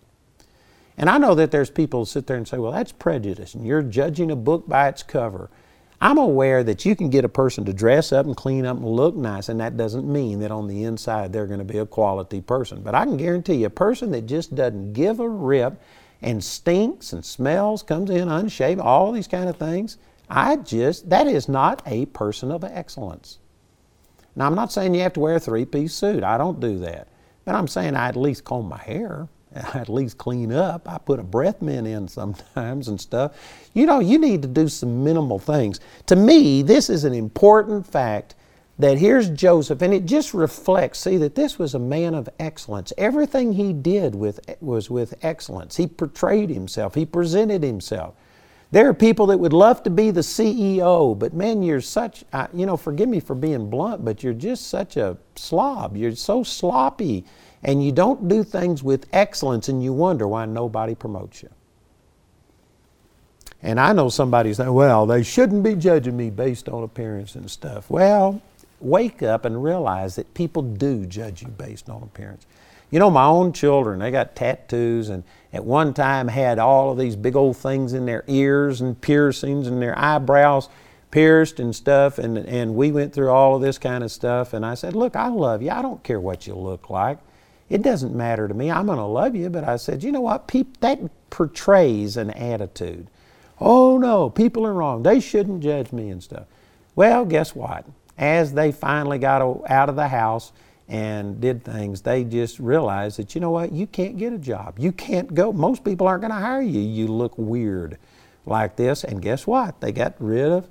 And I know that there's people who sit there and say, Well, that's prejudice, and you're judging a book by its cover. I'm aware that you can get a person to dress up and clean up and look nice, and that doesn't mean that on the inside they're going to be a quality person. But I can guarantee you, a person that just doesn't give a rip and stinks and smells, comes in unshaved, all these kind of things. I just, that is not a person of excellence. Now, I'm not saying you have to wear a three piece suit. I don't do that. But I'm saying I at least comb my hair. At least clean up. I put a breath mint in sometimes and stuff. You know, you need to do some minimal things. To me, this is an important fact that here's Joseph, and it just reflects, see, that this was a man of excellence. Everything he did with, was with excellence. He portrayed himself, he presented himself. There are people that would love to be the CEO, but man, you're such, you know, forgive me for being blunt, but you're just such a slob. You're so sloppy, and you don't do things with excellence, and you wonder why nobody promotes you. And I know somebody's saying, well, they shouldn't be judging me based on appearance and stuff. Well, wake up and realize that people do judge you based on appearance. You know, my own children, they got tattoos and at one time had all of these big old things in their ears and piercings and their eyebrows pierced and stuff. And, and we went through all of this kind of stuff. And I said, Look, I love you. I don't care what you look like. It doesn't matter to me. I'm going to love you. But I said, You know what? Peop- that portrays an attitude. Oh, no, people are wrong. They shouldn't judge me and stuff. Well, guess what? as they finally got out of the house and did things, they just realized that, you know what, you can't get a job. You can't go. Most people aren't going to hire you. You look weird like this. And guess what? They got rid of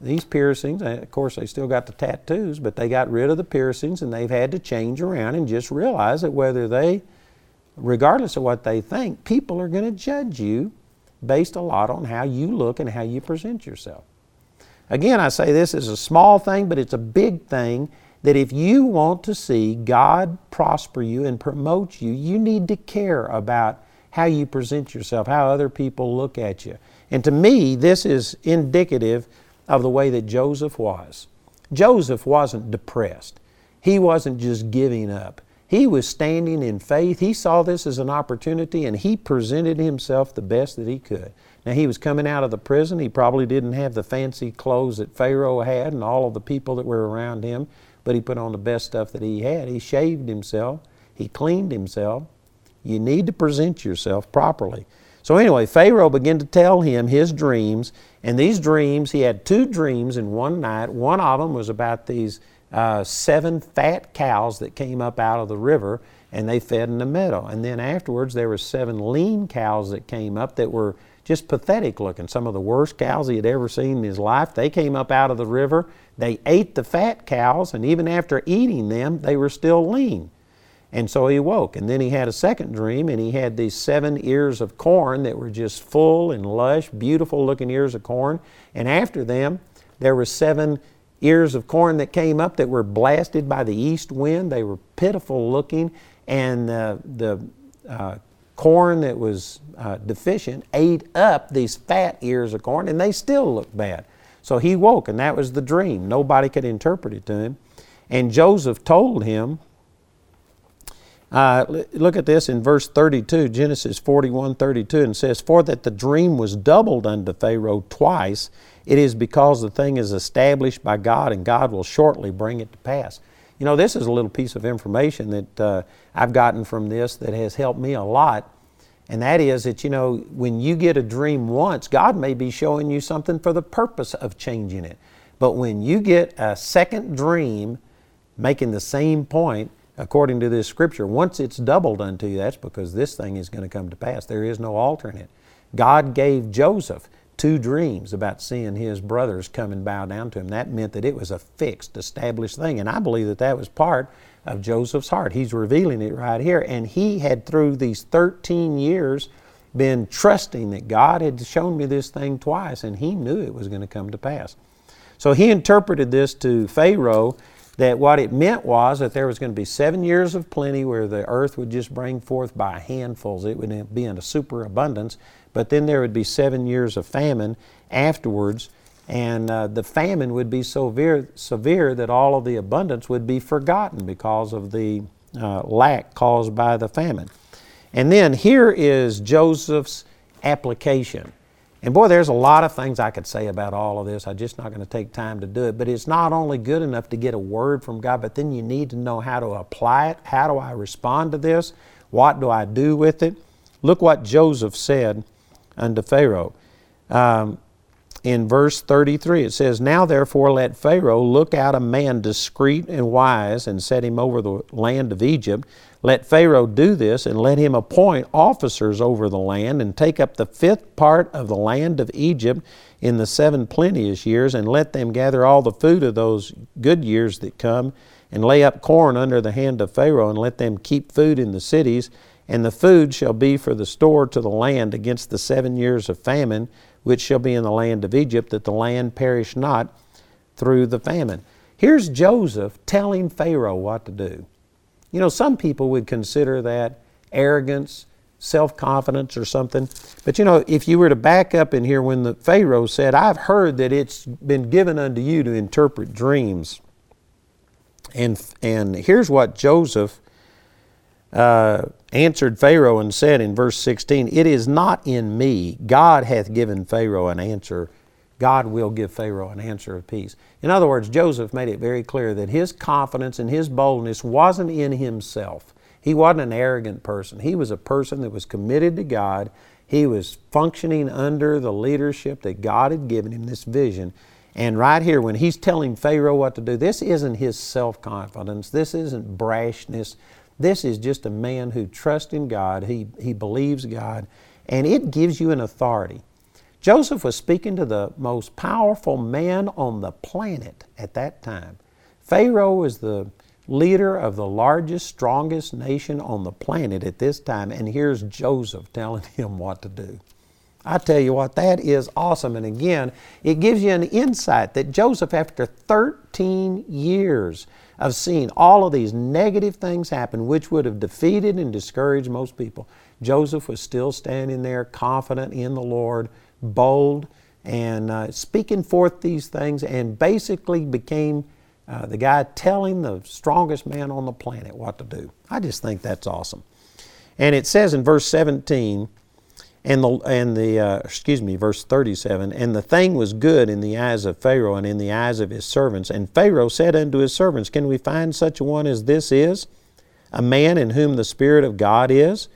these piercings. Of course, they still got the tattoos, but they got rid of the piercings and they've had to change around and just realize that whether they, regardless of what they think, people are going to judge you based a lot on how you look and how you present yourself. Again, I say this is a small thing, but it's a big thing that if you want to see God prosper you and promote you, you need to care about how you present yourself, how other people look at you. And to me, this is indicative of the way that Joseph was. Joseph wasn't depressed. He wasn't just giving up. He was standing in faith. He saw this as an opportunity and he presented himself the best that he could. Now, he was coming out of the prison. He probably didn't have the fancy clothes that Pharaoh had and all of the people that were around him, but he put on the best stuff that he had. He shaved himself, he cleaned himself. You need to present yourself properly. So, anyway, Pharaoh began to tell him his dreams, and these dreams, he had two dreams in one night. One of them was about these uh, seven fat cows that came up out of the river and they fed in the meadow. And then afterwards, there were seven lean cows that came up that were just pathetic looking. Some of the worst cows he had ever seen in his life. They came up out of the river. They ate the fat cows, and even after eating them, they were still lean. And so he woke. And then he had a second dream, and he had these seven ears of corn that were just full and lush, beautiful looking ears of corn. And after them, there were seven ears of corn that came up that were blasted by the east wind. They were pitiful looking, and uh, the uh, corn that was uh, deficient ate up these fat ears of corn, and they still looked bad. So he woke, and that was the dream. Nobody could interpret it to him. And Joseph told him, uh, look at this in verse 32, Genesis 41 32, and says, For that the dream was doubled unto Pharaoh twice, it is because the thing is established by God, and God will shortly bring it to pass. You know, this is a little piece of information that uh, I've gotten from this that has helped me a lot. And that is that, you know, when you get a dream once, God may be showing you something for the purpose of changing it. But when you get a second dream making the same point, according to this scripture, once it's doubled unto you, that's because this thing is going to come to pass. There is no alternate. God gave Joseph two dreams about seeing his brothers come and bow down to him. That meant that it was a fixed, established thing. And I believe that that was part of Joseph's heart. He's revealing it right here. And he had, through these 13 years, been trusting that God had shown me this thing twice, and he knew it was going to come to pass. So he interpreted this to Pharaoh that what it meant was that there was going to be seven years of plenty where the earth would just bring forth by handfuls. It would be in a superabundance. But then there would be seven years of famine afterwards, and uh, the famine would be so severe, severe that all of the abundance would be forgotten because of the uh, lack caused by the famine. And then here is Joseph's application. And boy, there's a lot of things I could say about all of this. I'm just not going to take time to do it. But it's not only good enough to get a word from God, but then you need to know how to apply it. How do I respond to this? What do I do with it? Look what Joseph said unto Pharaoh. Um, in verse 33, it says, Now therefore let Pharaoh look out a man discreet and wise and set him over the land of Egypt. Let Pharaoh do this and let him appoint officers over the land and take up the fifth part of the land of Egypt in the seven plenteous years and let them gather all the food of those good years that come and lay up corn under the hand of Pharaoh and let them keep food in the cities and the food shall be for the store to the land against the seven years of famine, which shall be in the land of Egypt, that the land perish not through the famine. Here's Joseph telling Pharaoh what to do. You know, some people would consider that arrogance, self confidence, or something. But you know, if you were to back up in here when the Pharaoh said, I've heard that it's been given unto you to interpret dreams. And, and here's what Joseph uh, answered Pharaoh and said in verse 16, It is not in me. God hath given Pharaoh an answer. God will give Pharaoh an answer of peace. In other words, Joseph made it very clear that his confidence and his boldness wasn't in himself. He wasn't an arrogant person. He was a person that was committed to God. He was functioning under the leadership that God had given him, this vision. And right here, when he's telling Pharaoh what to do, this isn't his self confidence. This isn't brashness. This is just a man who trusts in God, he, he believes God, and it gives you an authority. Joseph was speaking to the most powerful man on the planet at that time. Pharaoh was the leader of the largest, strongest nation on the planet at this time, and here's Joseph telling him what to do. I tell you what, that is awesome. And again, it gives you an insight that Joseph, after 13 years of seeing all of these negative things happen, which would have defeated and discouraged most people, Joseph was still standing there, confident in the Lord, bold, and uh, speaking forth these things, and basically became uh, the guy telling the strongest man on the planet what to do. I just think that's awesome. And it says in verse 17, And the, and the uh, excuse me, verse 37, and the thing was good in the eyes of Pharaoh and in the eyes of his servants. And Pharaoh said unto his servants, Can we find such a one as this is, a man in whom the Spirit of God is?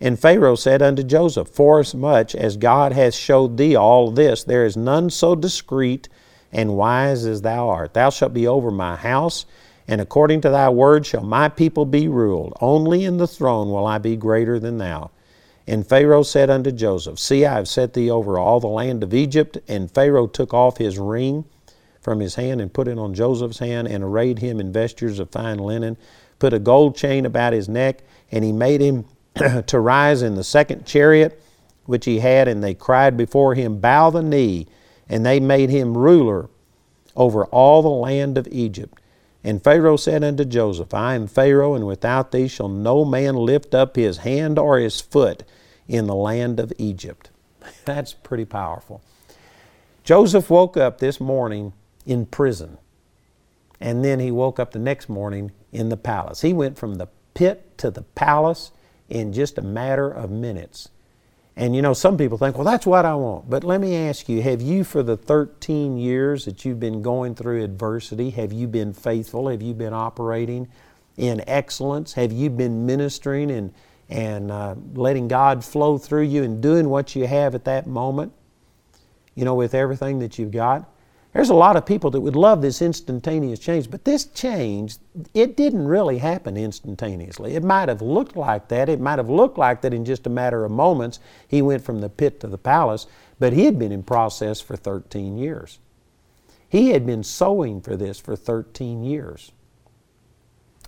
And Pharaoh said unto Joseph, Forasmuch as God hath showed thee all this, there is none so discreet and wise as thou art. Thou shalt be over my house, and according to thy word shall my people be ruled. Only in the throne will I be greater than thou. And Pharaoh said unto Joseph, See, I have set thee over all the land of Egypt. And Pharaoh took off his ring from his hand and put it on Joseph's hand and arrayed him in vestures of fine linen, put a gold chain about his neck, and he made him to rise in the second chariot which he had. And they cried before him, Bow the knee. And they made him ruler over all the land of Egypt. And Pharaoh said unto Joseph, I am Pharaoh, and without thee shall no man lift up his hand or his foot in the land of Egypt. That's pretty powerful. Joseph woke up this morning in prison, and then he woke up the next morning in the palace. He went from the pit to the palace in just a matter of minutes. And you know, some people think, well, that's what I want. But let me ask you have you, for the 13 years that you've been going through adversity, have you been faithful? Have you been operating in excellence? Have you been ministering and, and uh, letting God flow through you and doing what you have at that moment? You know, with everything that you've got? There's a lot of people that would love this instantaneous change, but this change, it didn't really happen instantaneously. It might have looked like that. It might have looked like that in just a matter of moments. He went from the pit to the palace, but he had been in process for 13 years. He had been sowing for this for 13 years.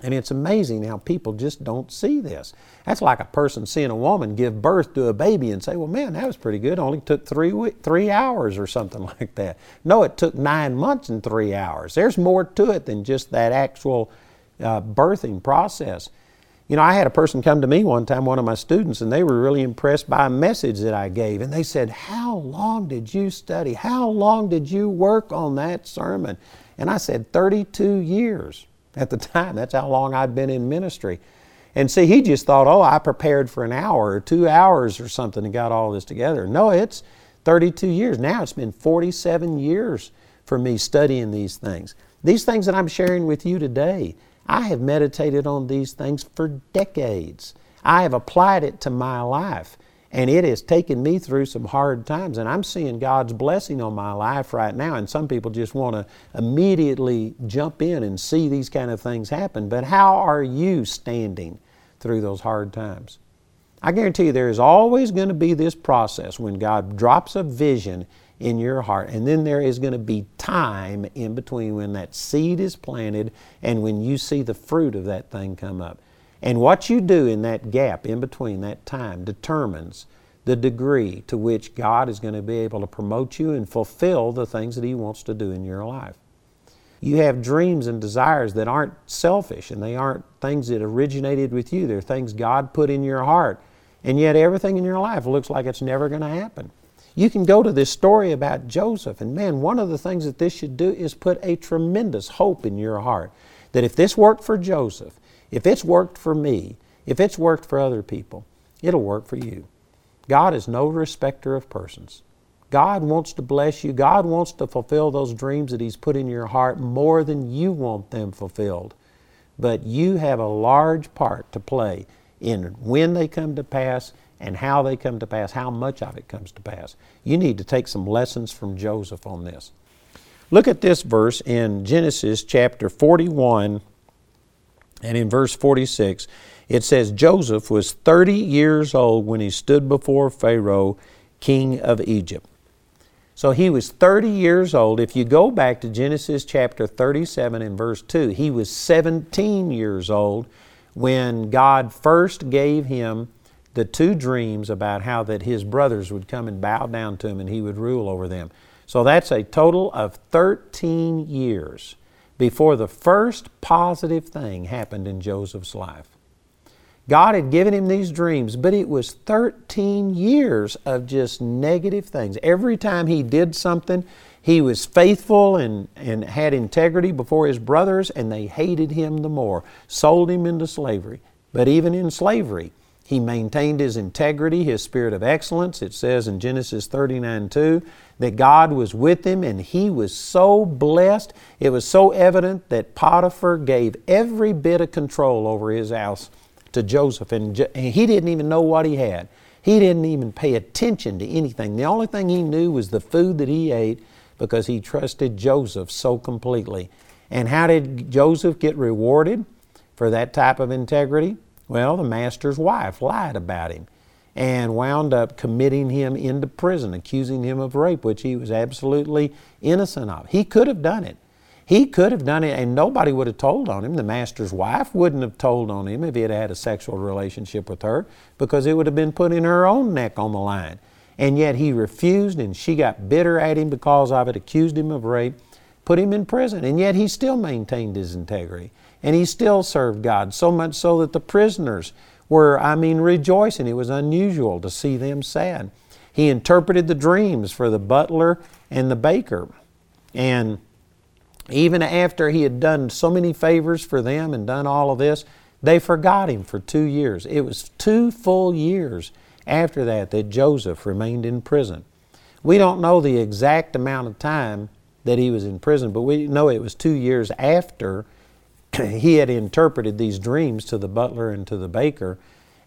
And it's amazing how people just don't see this. That's like a person seeing a woman give birth to a baby and say, well, man, that was pretty good. It only took three, three hours or something like that. No, it took nine months and three hours. There's more to it than just that actual uh, birthing process. You know, I had a person come to me one time, one of my students, and they were really impressed by a message that I gave. And they said, How long did you study? How long did you work on that sermon? And I said, 32 years at the time. That's how long I'd been in ministry. And see, he just thought, oh, I prepared for an hour or two hours or something and got all this together. No, it's 32 years. Now it's been 47 years for me studying these things. These things that I'm sharing with you today, I have meditated on these things for decades. I have applied it to my life. And it has taken me through some hard times. And I'm seeing God's blessing on my life right now. And some people just want to immediately jump in and see these kind of things happen. But how are you standing through those hard times? I guarantee you there is always going to be this process when God drops a vision in your heart. And then there is going to be time in between when that seed is planted and when you see the fruit of that thing come up. And what you do in that gap, in between that time, determines the degree to which God is going to be able to promote you and fulfill the things that He wants to do in your life. You have dreams and desires that aren't selfish and they aren't things that originated with you. They're things God put in your heart. And yet everything in your life looks like it's never going to happen. You can go to this story about Joseph, and man, one of the things that this should do is put a tremendous hope in your heart that if this worked for Joseph, if it's worked for me, if it's worked for other people, it'll work for you. God is no respecter of persons. God wants to bless you. God wants to fulfill those dreams that He's put in your heart more than you want them fulfilled. But you have a large part to play in when they come to pass and how they come to pass, how much of it comes to pass. You need to take some lessons from Joseph on this. Look at this verse in Genesis chapter 41 and in verse 46, it says Joseph was 30 years old when he stood before Pharaoh, king of Egypt. So he was 30 years old. If you go back to Genesis chapter 37 and verse 2, he was 17 years old when God first gave him the two dreams about how that his brothers would come and bow down to him and he would rule over them. So that's a total of 13 years before the first positive thing happened in Joseph's life. God had given him these dreams, but it was 13 years of just negative things. Every time he did something, he was faithful and, and had integrity before his brothers, and they hated him the more, sold him into slavery. But even in slavery, He maintained his integrity, his spirit of excellence. It says in Genesis 39 2 that God was with him and he was so blessed. It was so evident that Potiphar gave every bit of control over his house to Joseph, and he didn't even know what he had. He didn't even pay attention to anything. The only thing he knew was the food that he ate because he trusted Joseph so completely. And how did Joseph get rewarded for that type of integrity? Well, the master's wife lied about him and wound up committing him into prison, accusing him of rape, which he was absolutely innocent of. He could have done it. He could have done it, and nobody would have told on him. The master's wife wouldn't have told on him if he had had a sexual relationship with her because it would have been putting her own neck on the line. And yet he refused, and she got bitter at him because of it, accused him of rape, put him in prison. And yet he still maintained his integrity, and he still served God, so much so that the prisoners were, I mean, rejoicing. It was unusual to see them sad. He interpreted the dreams for the butler and the baker. And even after he had done so many favors for them and done all of this, they forgot him for two years. It was two full years after that that Joseph remained in prison. We don't know the exact amount of time that he was in prison, but we know it was two years after he had interpreted these dreams to the butler and to the baker.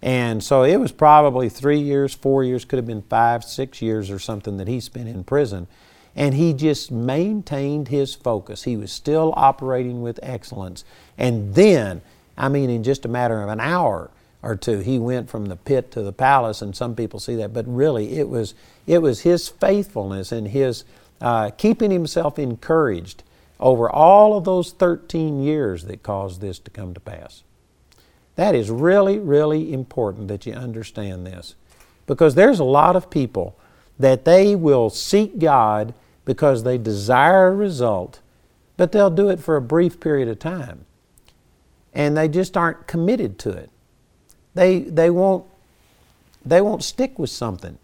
And so it was probably three years, four years, could have been five, six years or something that he spent in prison. And he just maintained his focus. He was still operating with excellence. And then, I mean, in just a matter of an hour or two, he went from the pit to the palace, and some people see that. But really, it was, it was his faithfulness and his uh, keeping himself encouraged over all of those 13 years that caused this to come to pass. That is really, really important that you understand this. Because there's a lot of people that they will seek God because they desire a result, but they'll do it for a brief period of time. And they just aren't committed to it. They, they, won't, they won't stick with something.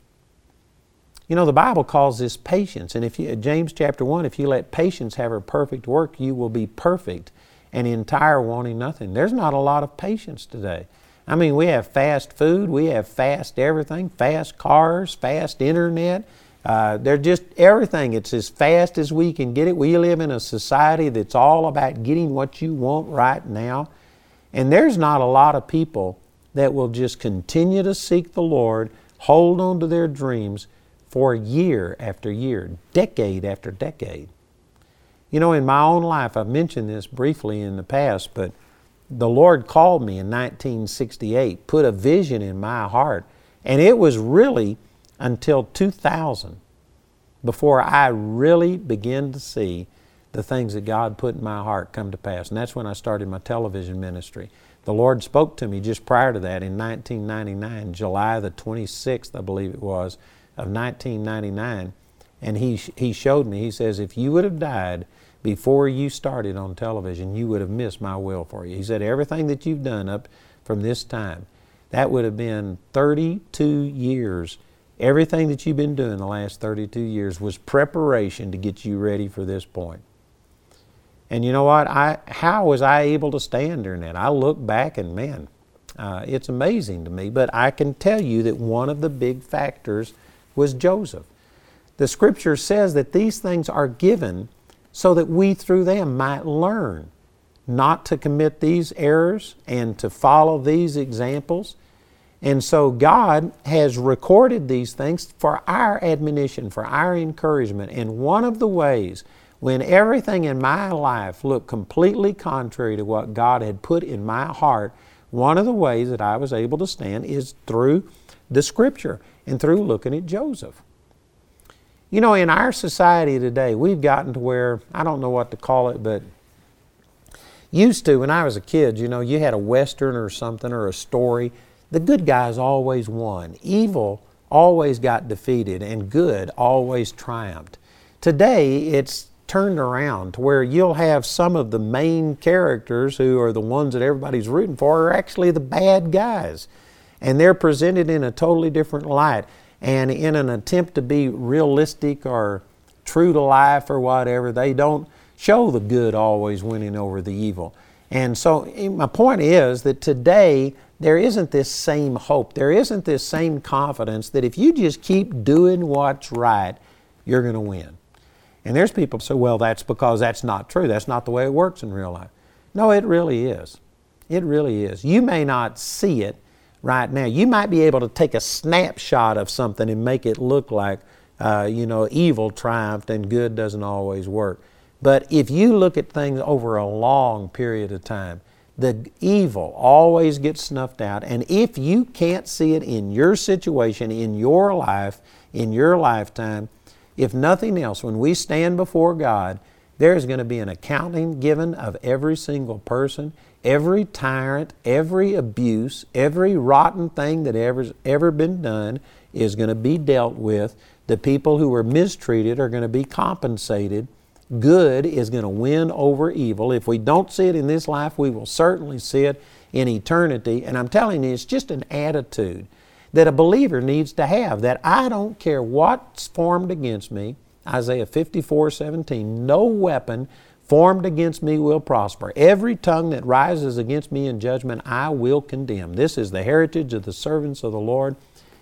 You know, the Bible calls this patience. And if you, James chapter 1, if you let patience have her perfect work, you will be perfect and entire, wanting nothing. There's not a lot of patience today. I mean, we have fast food, we have fast everything, fast cars, fast internet, uh, they're just everything. It's as fast as we can get it. We live in a society that's all about getting what you want right now. And there's not a lot of people that will just continue to seek the Lord, hold on to their dreams for year after year, decade after decade. You know, in my own life, I've mentioned this briefly in the past, but the Lord called me in 1968, put a vision in my heart, and it was really until 2000 before I really began to see the things that God put in my heart come to pass. And that's when I started my television ministry. The Lord spoke to me just prior to that in 1999, July the 26th, I believe it was, of 1999. And he, he showed me, he says, if you would have died before you started on television, you would have missed my will for you. He said, everything that you've done up from this time, that would have been 32 years Everything that you've been doing the last 32 years was preparation to get you ready for this point. And you know what? I, how was I able to stand during that? I look back and man, uh, it's amazing to me. But I can tell you that one of the big factors was Joseph. The scripture says that these things are given so that we through them might learn not to commit these errors and to follow these examples and so God has recorded these things for our admonition, for our encouragement. And one of the ways, when everything in my life looked completely contrary to what God had put in my heart, one of the ways that I was able to stand is through the Scripture and through looking at Joseph. You know, in our society today, we've gotten to where, I don't know what to call it, but used to, when I was a kid, you know, you had a Western or something or a story the good guys always won. Evil always got defeated, and good always triumphed. Today, it's turned around to where you'll have some of the main characters who are the ones that everybody's rooting for are actually the bad guys. And they're presented in a totally different light. And in an attempt to be realistic or true to life or whatever, they don't show the good always winning over the evil. And so, eh, my point is that today there isn't this same hope. There isn't this same confidence that if you just keep doing what's right, you're going to win. And there's people who say, well, that's because that's not true. That's not the way it works in real life. No, it really is. It really is. You may not see it right now. You might be able to take a snapshot of something and make it look like, uh, you know, evil triumphed and good doesn't always work. But if you look at things over a long period of time, the evil always gets snuffed out. And if you can't see it in your situation, in your life, in your lifetime, if nothing else, when we stand before God, there is going to be an accounting given of every single person, every tyrant, every abuse, every rotten thing that ever's ever been done is going to be dealt with. The people who were mistreated are going to be compensated. Good is going to win over evil. If we don't see it in this life, we will certainly see it in eternity. And I'm telling you, it's just an attitude that a believer needs to have that I don't care what's formed against me. Isaiah 54 17, no weapon formed against me will prosper. Every tongue that rises against me in judgment, I will condemn. This is the heritage of the servants of the Lord,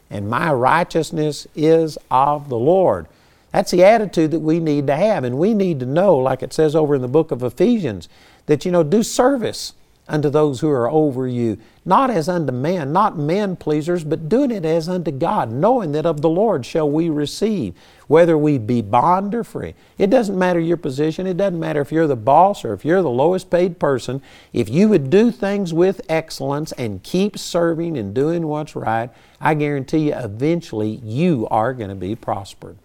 and my righteousness is of the Lord. That's the attitude that we need to have, and we need to know, like it says over in the book of Ephesians, that you know, do service unto those who are over you, not as unto man, not men pleasers, but doing it as unto God, knowing that of the Lord shall we receive, whether we be bond or free. It doesn't matter your position, it doesn't matter if you're the boss or if you're the lowest paid person. If you would do things with excellence and keep serving and doing what's right, I guarantee you eventually you are going to be prospered.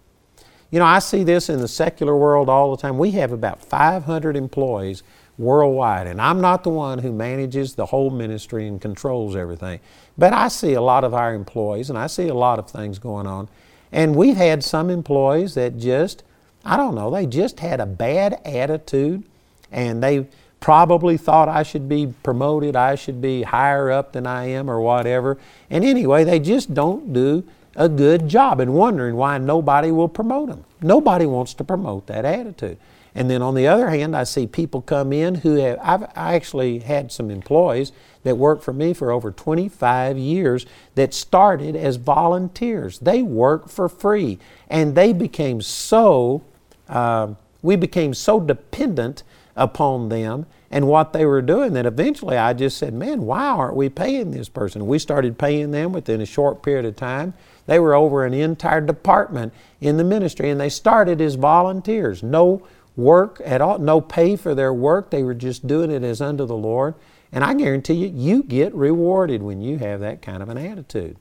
You know, I see this in the secular world all the time. We have about 500 employees worldwide. And I'm not the one who manages the whole ministry and controls everything. But I see a lot of our employees and I see a lot of things going on. And we've had some employees that just, I don't know, they just had a bad attitude and they probably thought I should be promoted, I should be higher up than I am or whatever. And anyway, they just don't do a good job and wondering why nobody will promote them. Nobody wants to promote that attitude. And then on the other hand, I see people come in who have, I've I actually had some employees that worked for me for over 25 years that started as volunteers. They worked for free and they became so, uh, we became so dependent upon them and what they were doing that eventually I just said, man, why aren't we paying this person? We started paying them within a short period of time. They were over an entire department in the ministry and they started as volunteers. No work at all, no pay for their work. They were just doing it as unto the Lord. And I guarantee you, you get rewarded when you have that kind of an attitude.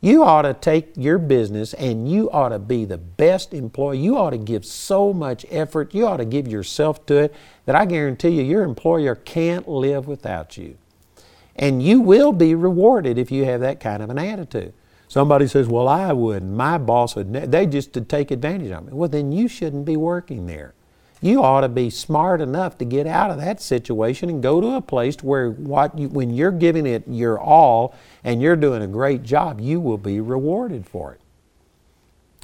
You ought to take your business and you ought to be the best employee. You ought to give so much effort. You ought to give yourself to it that I guarantee you, your employer can't live without you. And you will be rewarded if you have that kind of an attitude. Somebody says, Well, I wouldn't. My boss would. They just to take advantage of me. Well, then you shouldn't be working there you ought to be smart enough to get out of that situation and go to a place where what you, when you're giving it your all and you're doing a great job, you will be rewarded for it.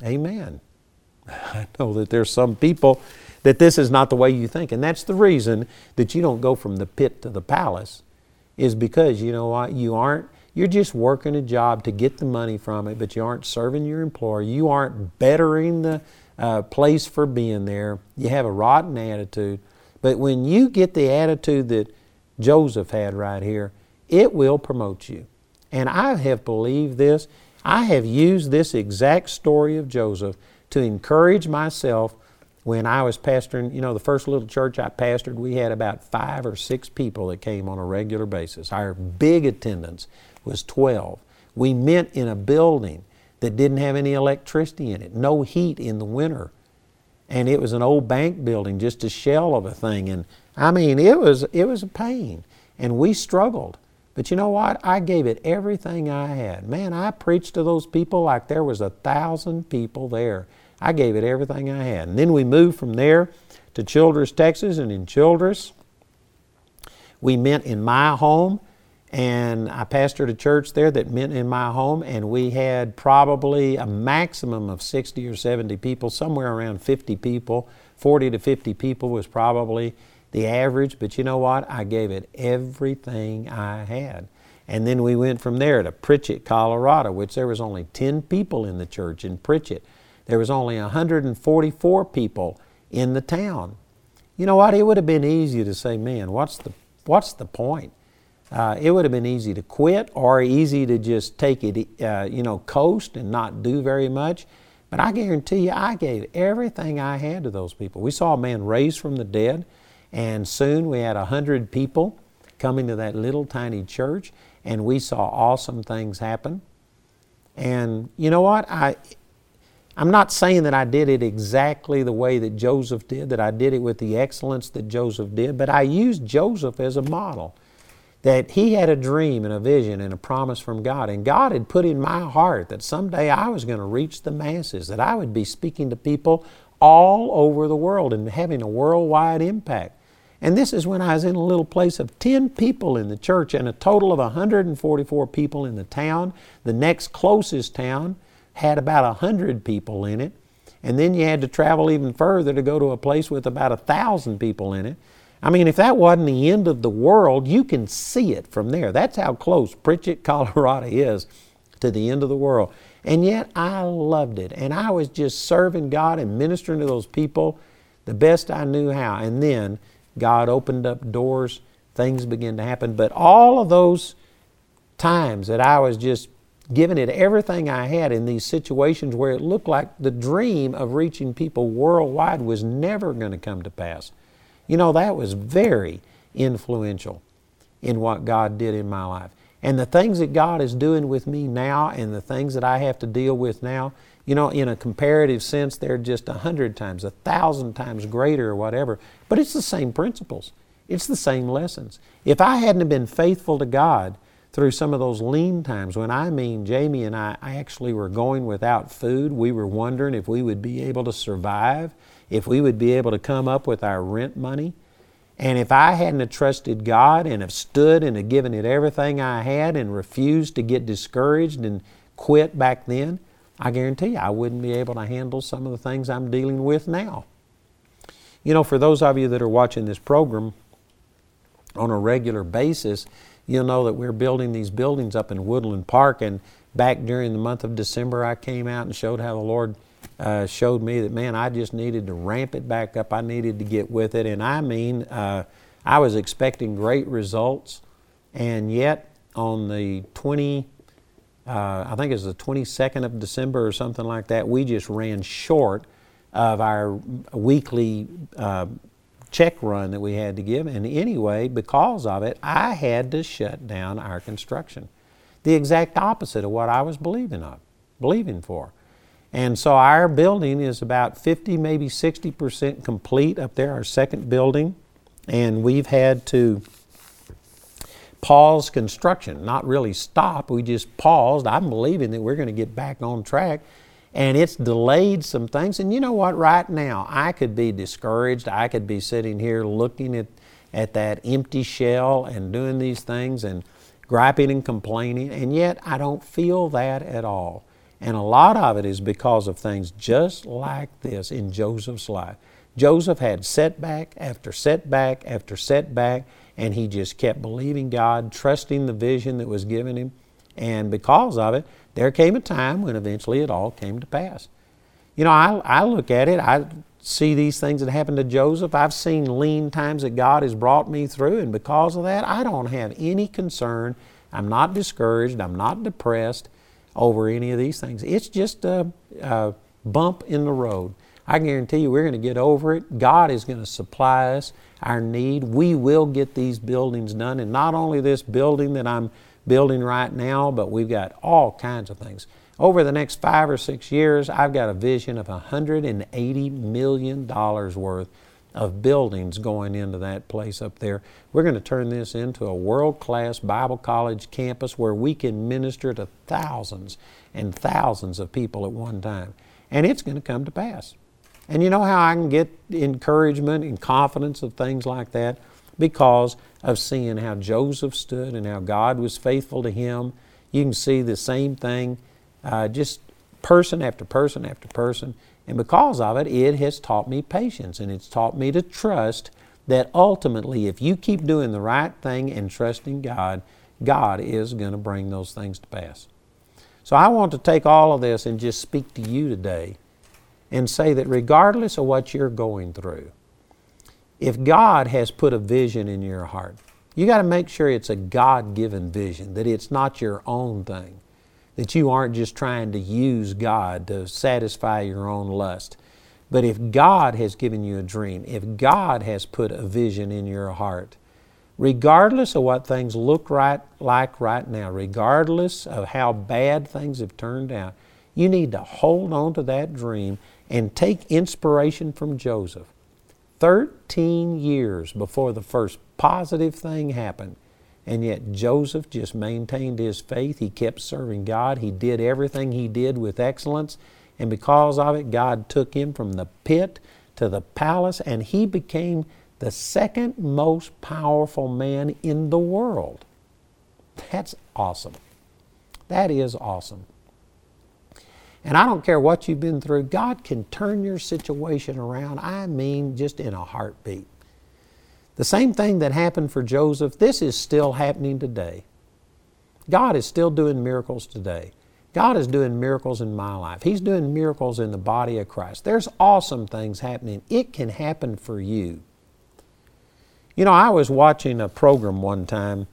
Amen. I know that there's some people that this is not the way you think, and that's the reason that you don't go from the pit to the palace, is because you know what? You aren't, you're just working a job to get the money from it, but you aren't serving your employer. You aren't bettering the uh, place for being there. You have a rotten attitude. But when you get the attitude that Joseph had right here, it will promote you. And I have believed this. I have used this exact story of Joseph to encourage myself when I was pastoring. You know, the first little church I pastored, we had about five or six people that came on a regular basis. Our big attendance was 12. We met in a building that didn't have any electricity in it, no heat in the winter. And it was an old bank building, just a shell of a thing. And I mean, it was, it was a pain. And we struggled. But you know what? I gave it everything I had. Man, I preached to those people like there was a thousand people there. I gave it everything I had. And then we moved from there to Childress, Texas. And in Childress, we met in my home and I pastored a church there that met in my home, and we had probably a maximum of 60 or 70 people, somewhere around 50 people. 40 to 50 people was probably the average, but you know what? I gave it everything I had. And then we went from there to Pritchett, Colorado, which there was only 10 people in the church in Pritchett. There was only 144 people in the town. You know what? It would have been easy to say, man, what's the, what's the point? Uh, it would have been easy to quit or easy to just take it, uh, you know, coast and not do very much. But I guarantee you, I gave everything I had to those people. We saw a man raised from the dead, and soon we had a hundred people coming to that little tiny church, and we saw awesome things happen. And you know what? I, I'm not saying that I did it exactly the way that Joseph did, that I did it with the excellence that Joseph did, but I used Joseph as a model. That he had a dream and a vision and a promise from God, and God had put in my heart that someday I was going to reach the masses, that I would be speaking to people all over the world and having a worldwide impact. And this is when I was in a little place of 10 people in the church and a total of 144 people in the town. The next closest town had about 100 people in it. And then you had to travel even further to go to a place with about 1,000 people in it. I mean, if that wasn't the end of the world, you can see it from there. That's how close Pritchett, Colorado is to the end of the world. And yet I loved it. And I was just serving God and ministering to those people the best I knew how. And then God opened up doors, things began to happen. But all of those times that I was just giving it everything I had in these situations where it looked like the dream of reaching people worldwide was never going to come to pass. You know, that was very influential in what God did in my life. And the things that God is doing with me now and the things that I have to deal with now, you know, in a comparative sense, they're just a hundred times, a thousand times greater or whatever. But it's the same principles. It's the same lessons. If I hadn't been faithful to God through some of those lean times, when I mean Jamie and I, I actually were going without food, we were wondering if we would be able to survive, if we would be able to come up with our rent money. And if I hadn't have trusted God and have stood and have given it everything I had and refused to get discouraged and quit back then, I guarantee you I wouldn't be able to handle some of the things I'm dealing with now. You know, for those of you that are watching this program on a regular basis, you'll know that we're building these buildings up in Woodland Park. And back during the month of December, I came out and showed how the Lord uh, showed me that, man, I just needed to ramp it back up. I needed to get with it. And I mean, uh, I was expecting great results. And yet, on the 20, uh, I think it was the 22nd of December or something like that, we just ran short of our weekly uh, check run that we had to give. And anyway, because of it, I had to shut down our construction. The exact opposite of what I was believing of, believing for. And so our building is about 50, maybe 60% complete up there, our second building. And we've had to pause construction, not really stop. We just paused. I'm believing that we're going to get back on track. And it's delayed some things. And you know what? Right now, I could be discouraged. I could be sitting here looking at, at that empty shell and doing these things and griping and complaining. And yet, I don't feel that at all. And a lot of it is because of things just like this in Joseph's life. Joseph had setback after setback after setback, and he just kept believing God, trusting the vision that was given him. And because of it, there came a time when eventually it all came to pass. You know, I, I look at it, I see these things that happened to Joseph. I've seen lean times that God has brought me through, and because of that, I don't have any concern. I'm not discouraged, I'm not depressed over any of these things. It's just a, a bump in the road. I guarantee you we're going to get over it. God is going to supply us our need. We will get these buildings done. And not only this building that I'm building right now, but we've got all kinds of things. Over the next five or six years, I've got a vision of $180 million worth of buildings going into that place up there. We're going to turn this into a world class Bible college campus where we can minister to thousands and thousands of people at one time. And it's going to come to pass. And you know how I can get encouragement and confidence of things like that? Because of seeing how Joseph stood and how God was faithful to him. You can see the same thing, uh, just person after person after person. And because of it, it has taught me patience and it's taught me to trust that ultimately, if you keep doing the right thing and trusting God, God is going to bring those things to pass. So I want to take all of this and just speak to you today and say that regardless of what you're going through, if God has put a vision in your heart, you got to make sure it's a God given vision, that it's not your own thing, that you aren't just trying to use God to satisfy your own lust. But if God has given you a dream, if God has put a vision in your heart, regardless of what things look right like right now, regardless of how bad things have turned out, you need to hold on to that dream and take inspiration from Joseph. 13 years before the first positive thing happened, and yet Joseph just maintained his faith. He kept serving God. He did everything he did with excellence. And because of it, God took him from the pit to the palace, and he became the second most powerful man in the world. That's awesome. That is awesome. And I don't care what you've been through, God can turn your situation around, I mean, just in a heartbeat. The same thing that happened for Joseph, this is still happening today. God is still doing miracles today. God is doing miracles in my life. He's doing miracles in the body of Christ. There's awesome things happening. It can happen for you. You know, I was watching a program one time.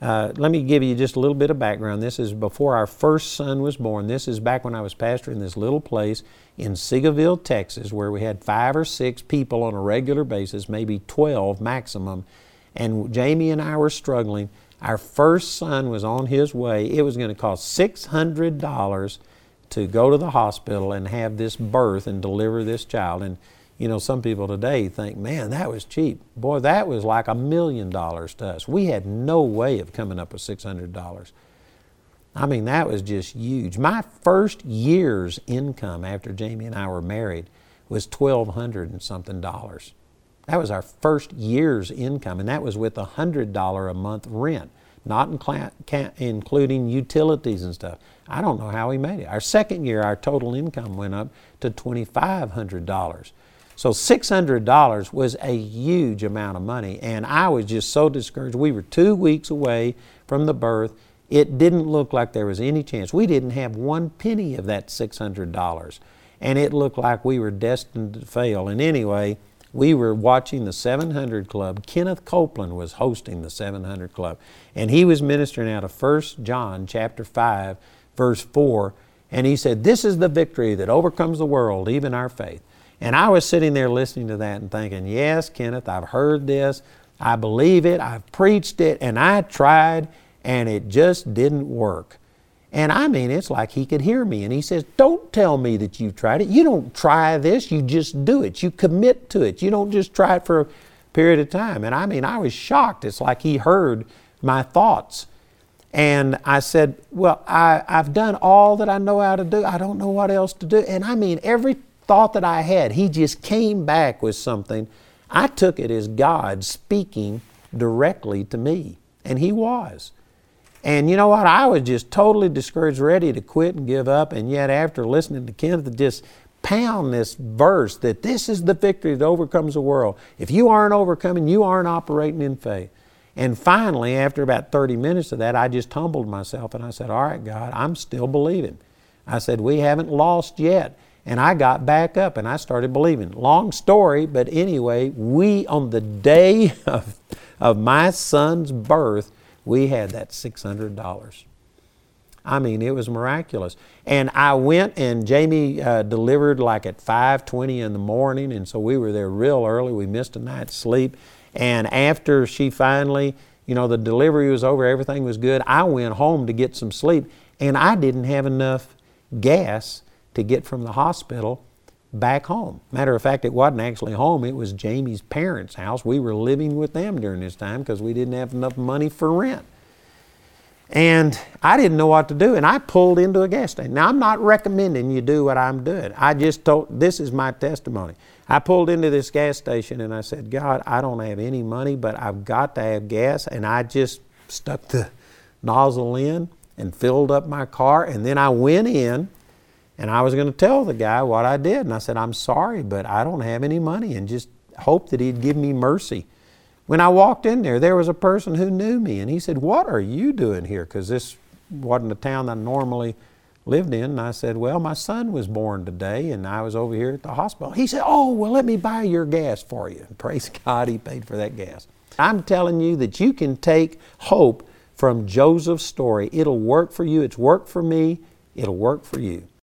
Uh, let me give you just a little bit of background. This is before our first son was born. This is back when I was pastoring this little place in Seagoville, Texas, where we had five or six people on a regular basis, maybe 12 maximum. And Jamie and I were struggling. Our first son was on his way. It was going to cost $600 to go to the hospital and have this birth and deliver this child. And, you know, some people today think, man, that was cheap. Boy, that was like a million dollars to us. We had no way of coming up with $600. I mean, that was just huge. My first year's income after Jamie and I were married was 1200 and something dollars. That was our first year's income, and that was with a $100 a month rent, not including utilities and stuff. I don't know how we made it. Our second year, our total income went up to $2,500. So $600 was a huge amount of money, and I was just so discouraged. We were two weeks away from the birth. It didn't look like there was any chance. We didn't have one penny of that $600, and it looked like we were destined to fail. And anyway, we were watching the 700 Club. Kenneth Copeland was hosting the 700 Club, and he was ministering out of 1 John chapter 5, verse 4, and he said, This is the victory that overcomes the world, even our faith. And I was sitting there listening to that and thinking, Yes, Kenneth, I've heard this, I believe it, I've preached it, and I tried, and it just didn't work. And I mean, it's like he could hear me. And he says, Don't tell me that you've tried it. You don't try this, you just do it. You commit to it. You don't just try it for a period of time. And I mean, I was shocked. It's like he heard my thoughts. And I said, Well, I, I've done all that I know how to do. I don't know what else to do. And I mean, every thought that I had, he just came back with something. I took it as God speaking directly to me. And he was. And you know what? I was just totally discouraged, ready to quit and give up. And yet, after listening to Kenneth just pound this verse that this is the victory that overcomes the world. If you aren't overcoming, you aren't operating in faith. And finally, after about 30 minutes of that, I just humbled myself and I said, All right, God, I'm still believing. I said, We haven't lost yet. And I got back up and I started believing. Long story, but anyway, we, on the day of, of my son's birth, we had that $600. I mean, it was miraculous. And I went and Jamie uh, delivered like at 5:20 in the morning, and so we were there real early. We missed a night's sleep. And after she finally, you know, the delivery was over, everything was good. I went home to get some sleep, and I didn't have enough gas to get from the hospital back home. Matter of fact, it wasn't actually home, it was Jamie's parents' house. We were living with them during this time because we didn't have enough money for rent. And I didn't know what to do, and I pulled into a gas station. Now, I'm not recommending you do what I'm doing. I just told, this is my testimony. I pulled into this gas station and I said, God, I don't have any money, but I've got to have gas. And I just stuck the nozzle in and filled up my car, and then I went in and I was going to tell the guy what I did. And I said, I'm sorry, but I don't have any money. And just, hoped that He'd give me mercy. When I walked in there, there was a person who knew me, and he said, What are you doing here? Because this wasn't a town I normally lived in. And I said, Well, my son was born today, and I was over here at the hospital. He said, Oh, well, let me buy your gas for you. And praise God, he paid for that gas. I'm telling you that you can take hope from Joseph's story. It'll work for you. It's worked for me. It'll work for you.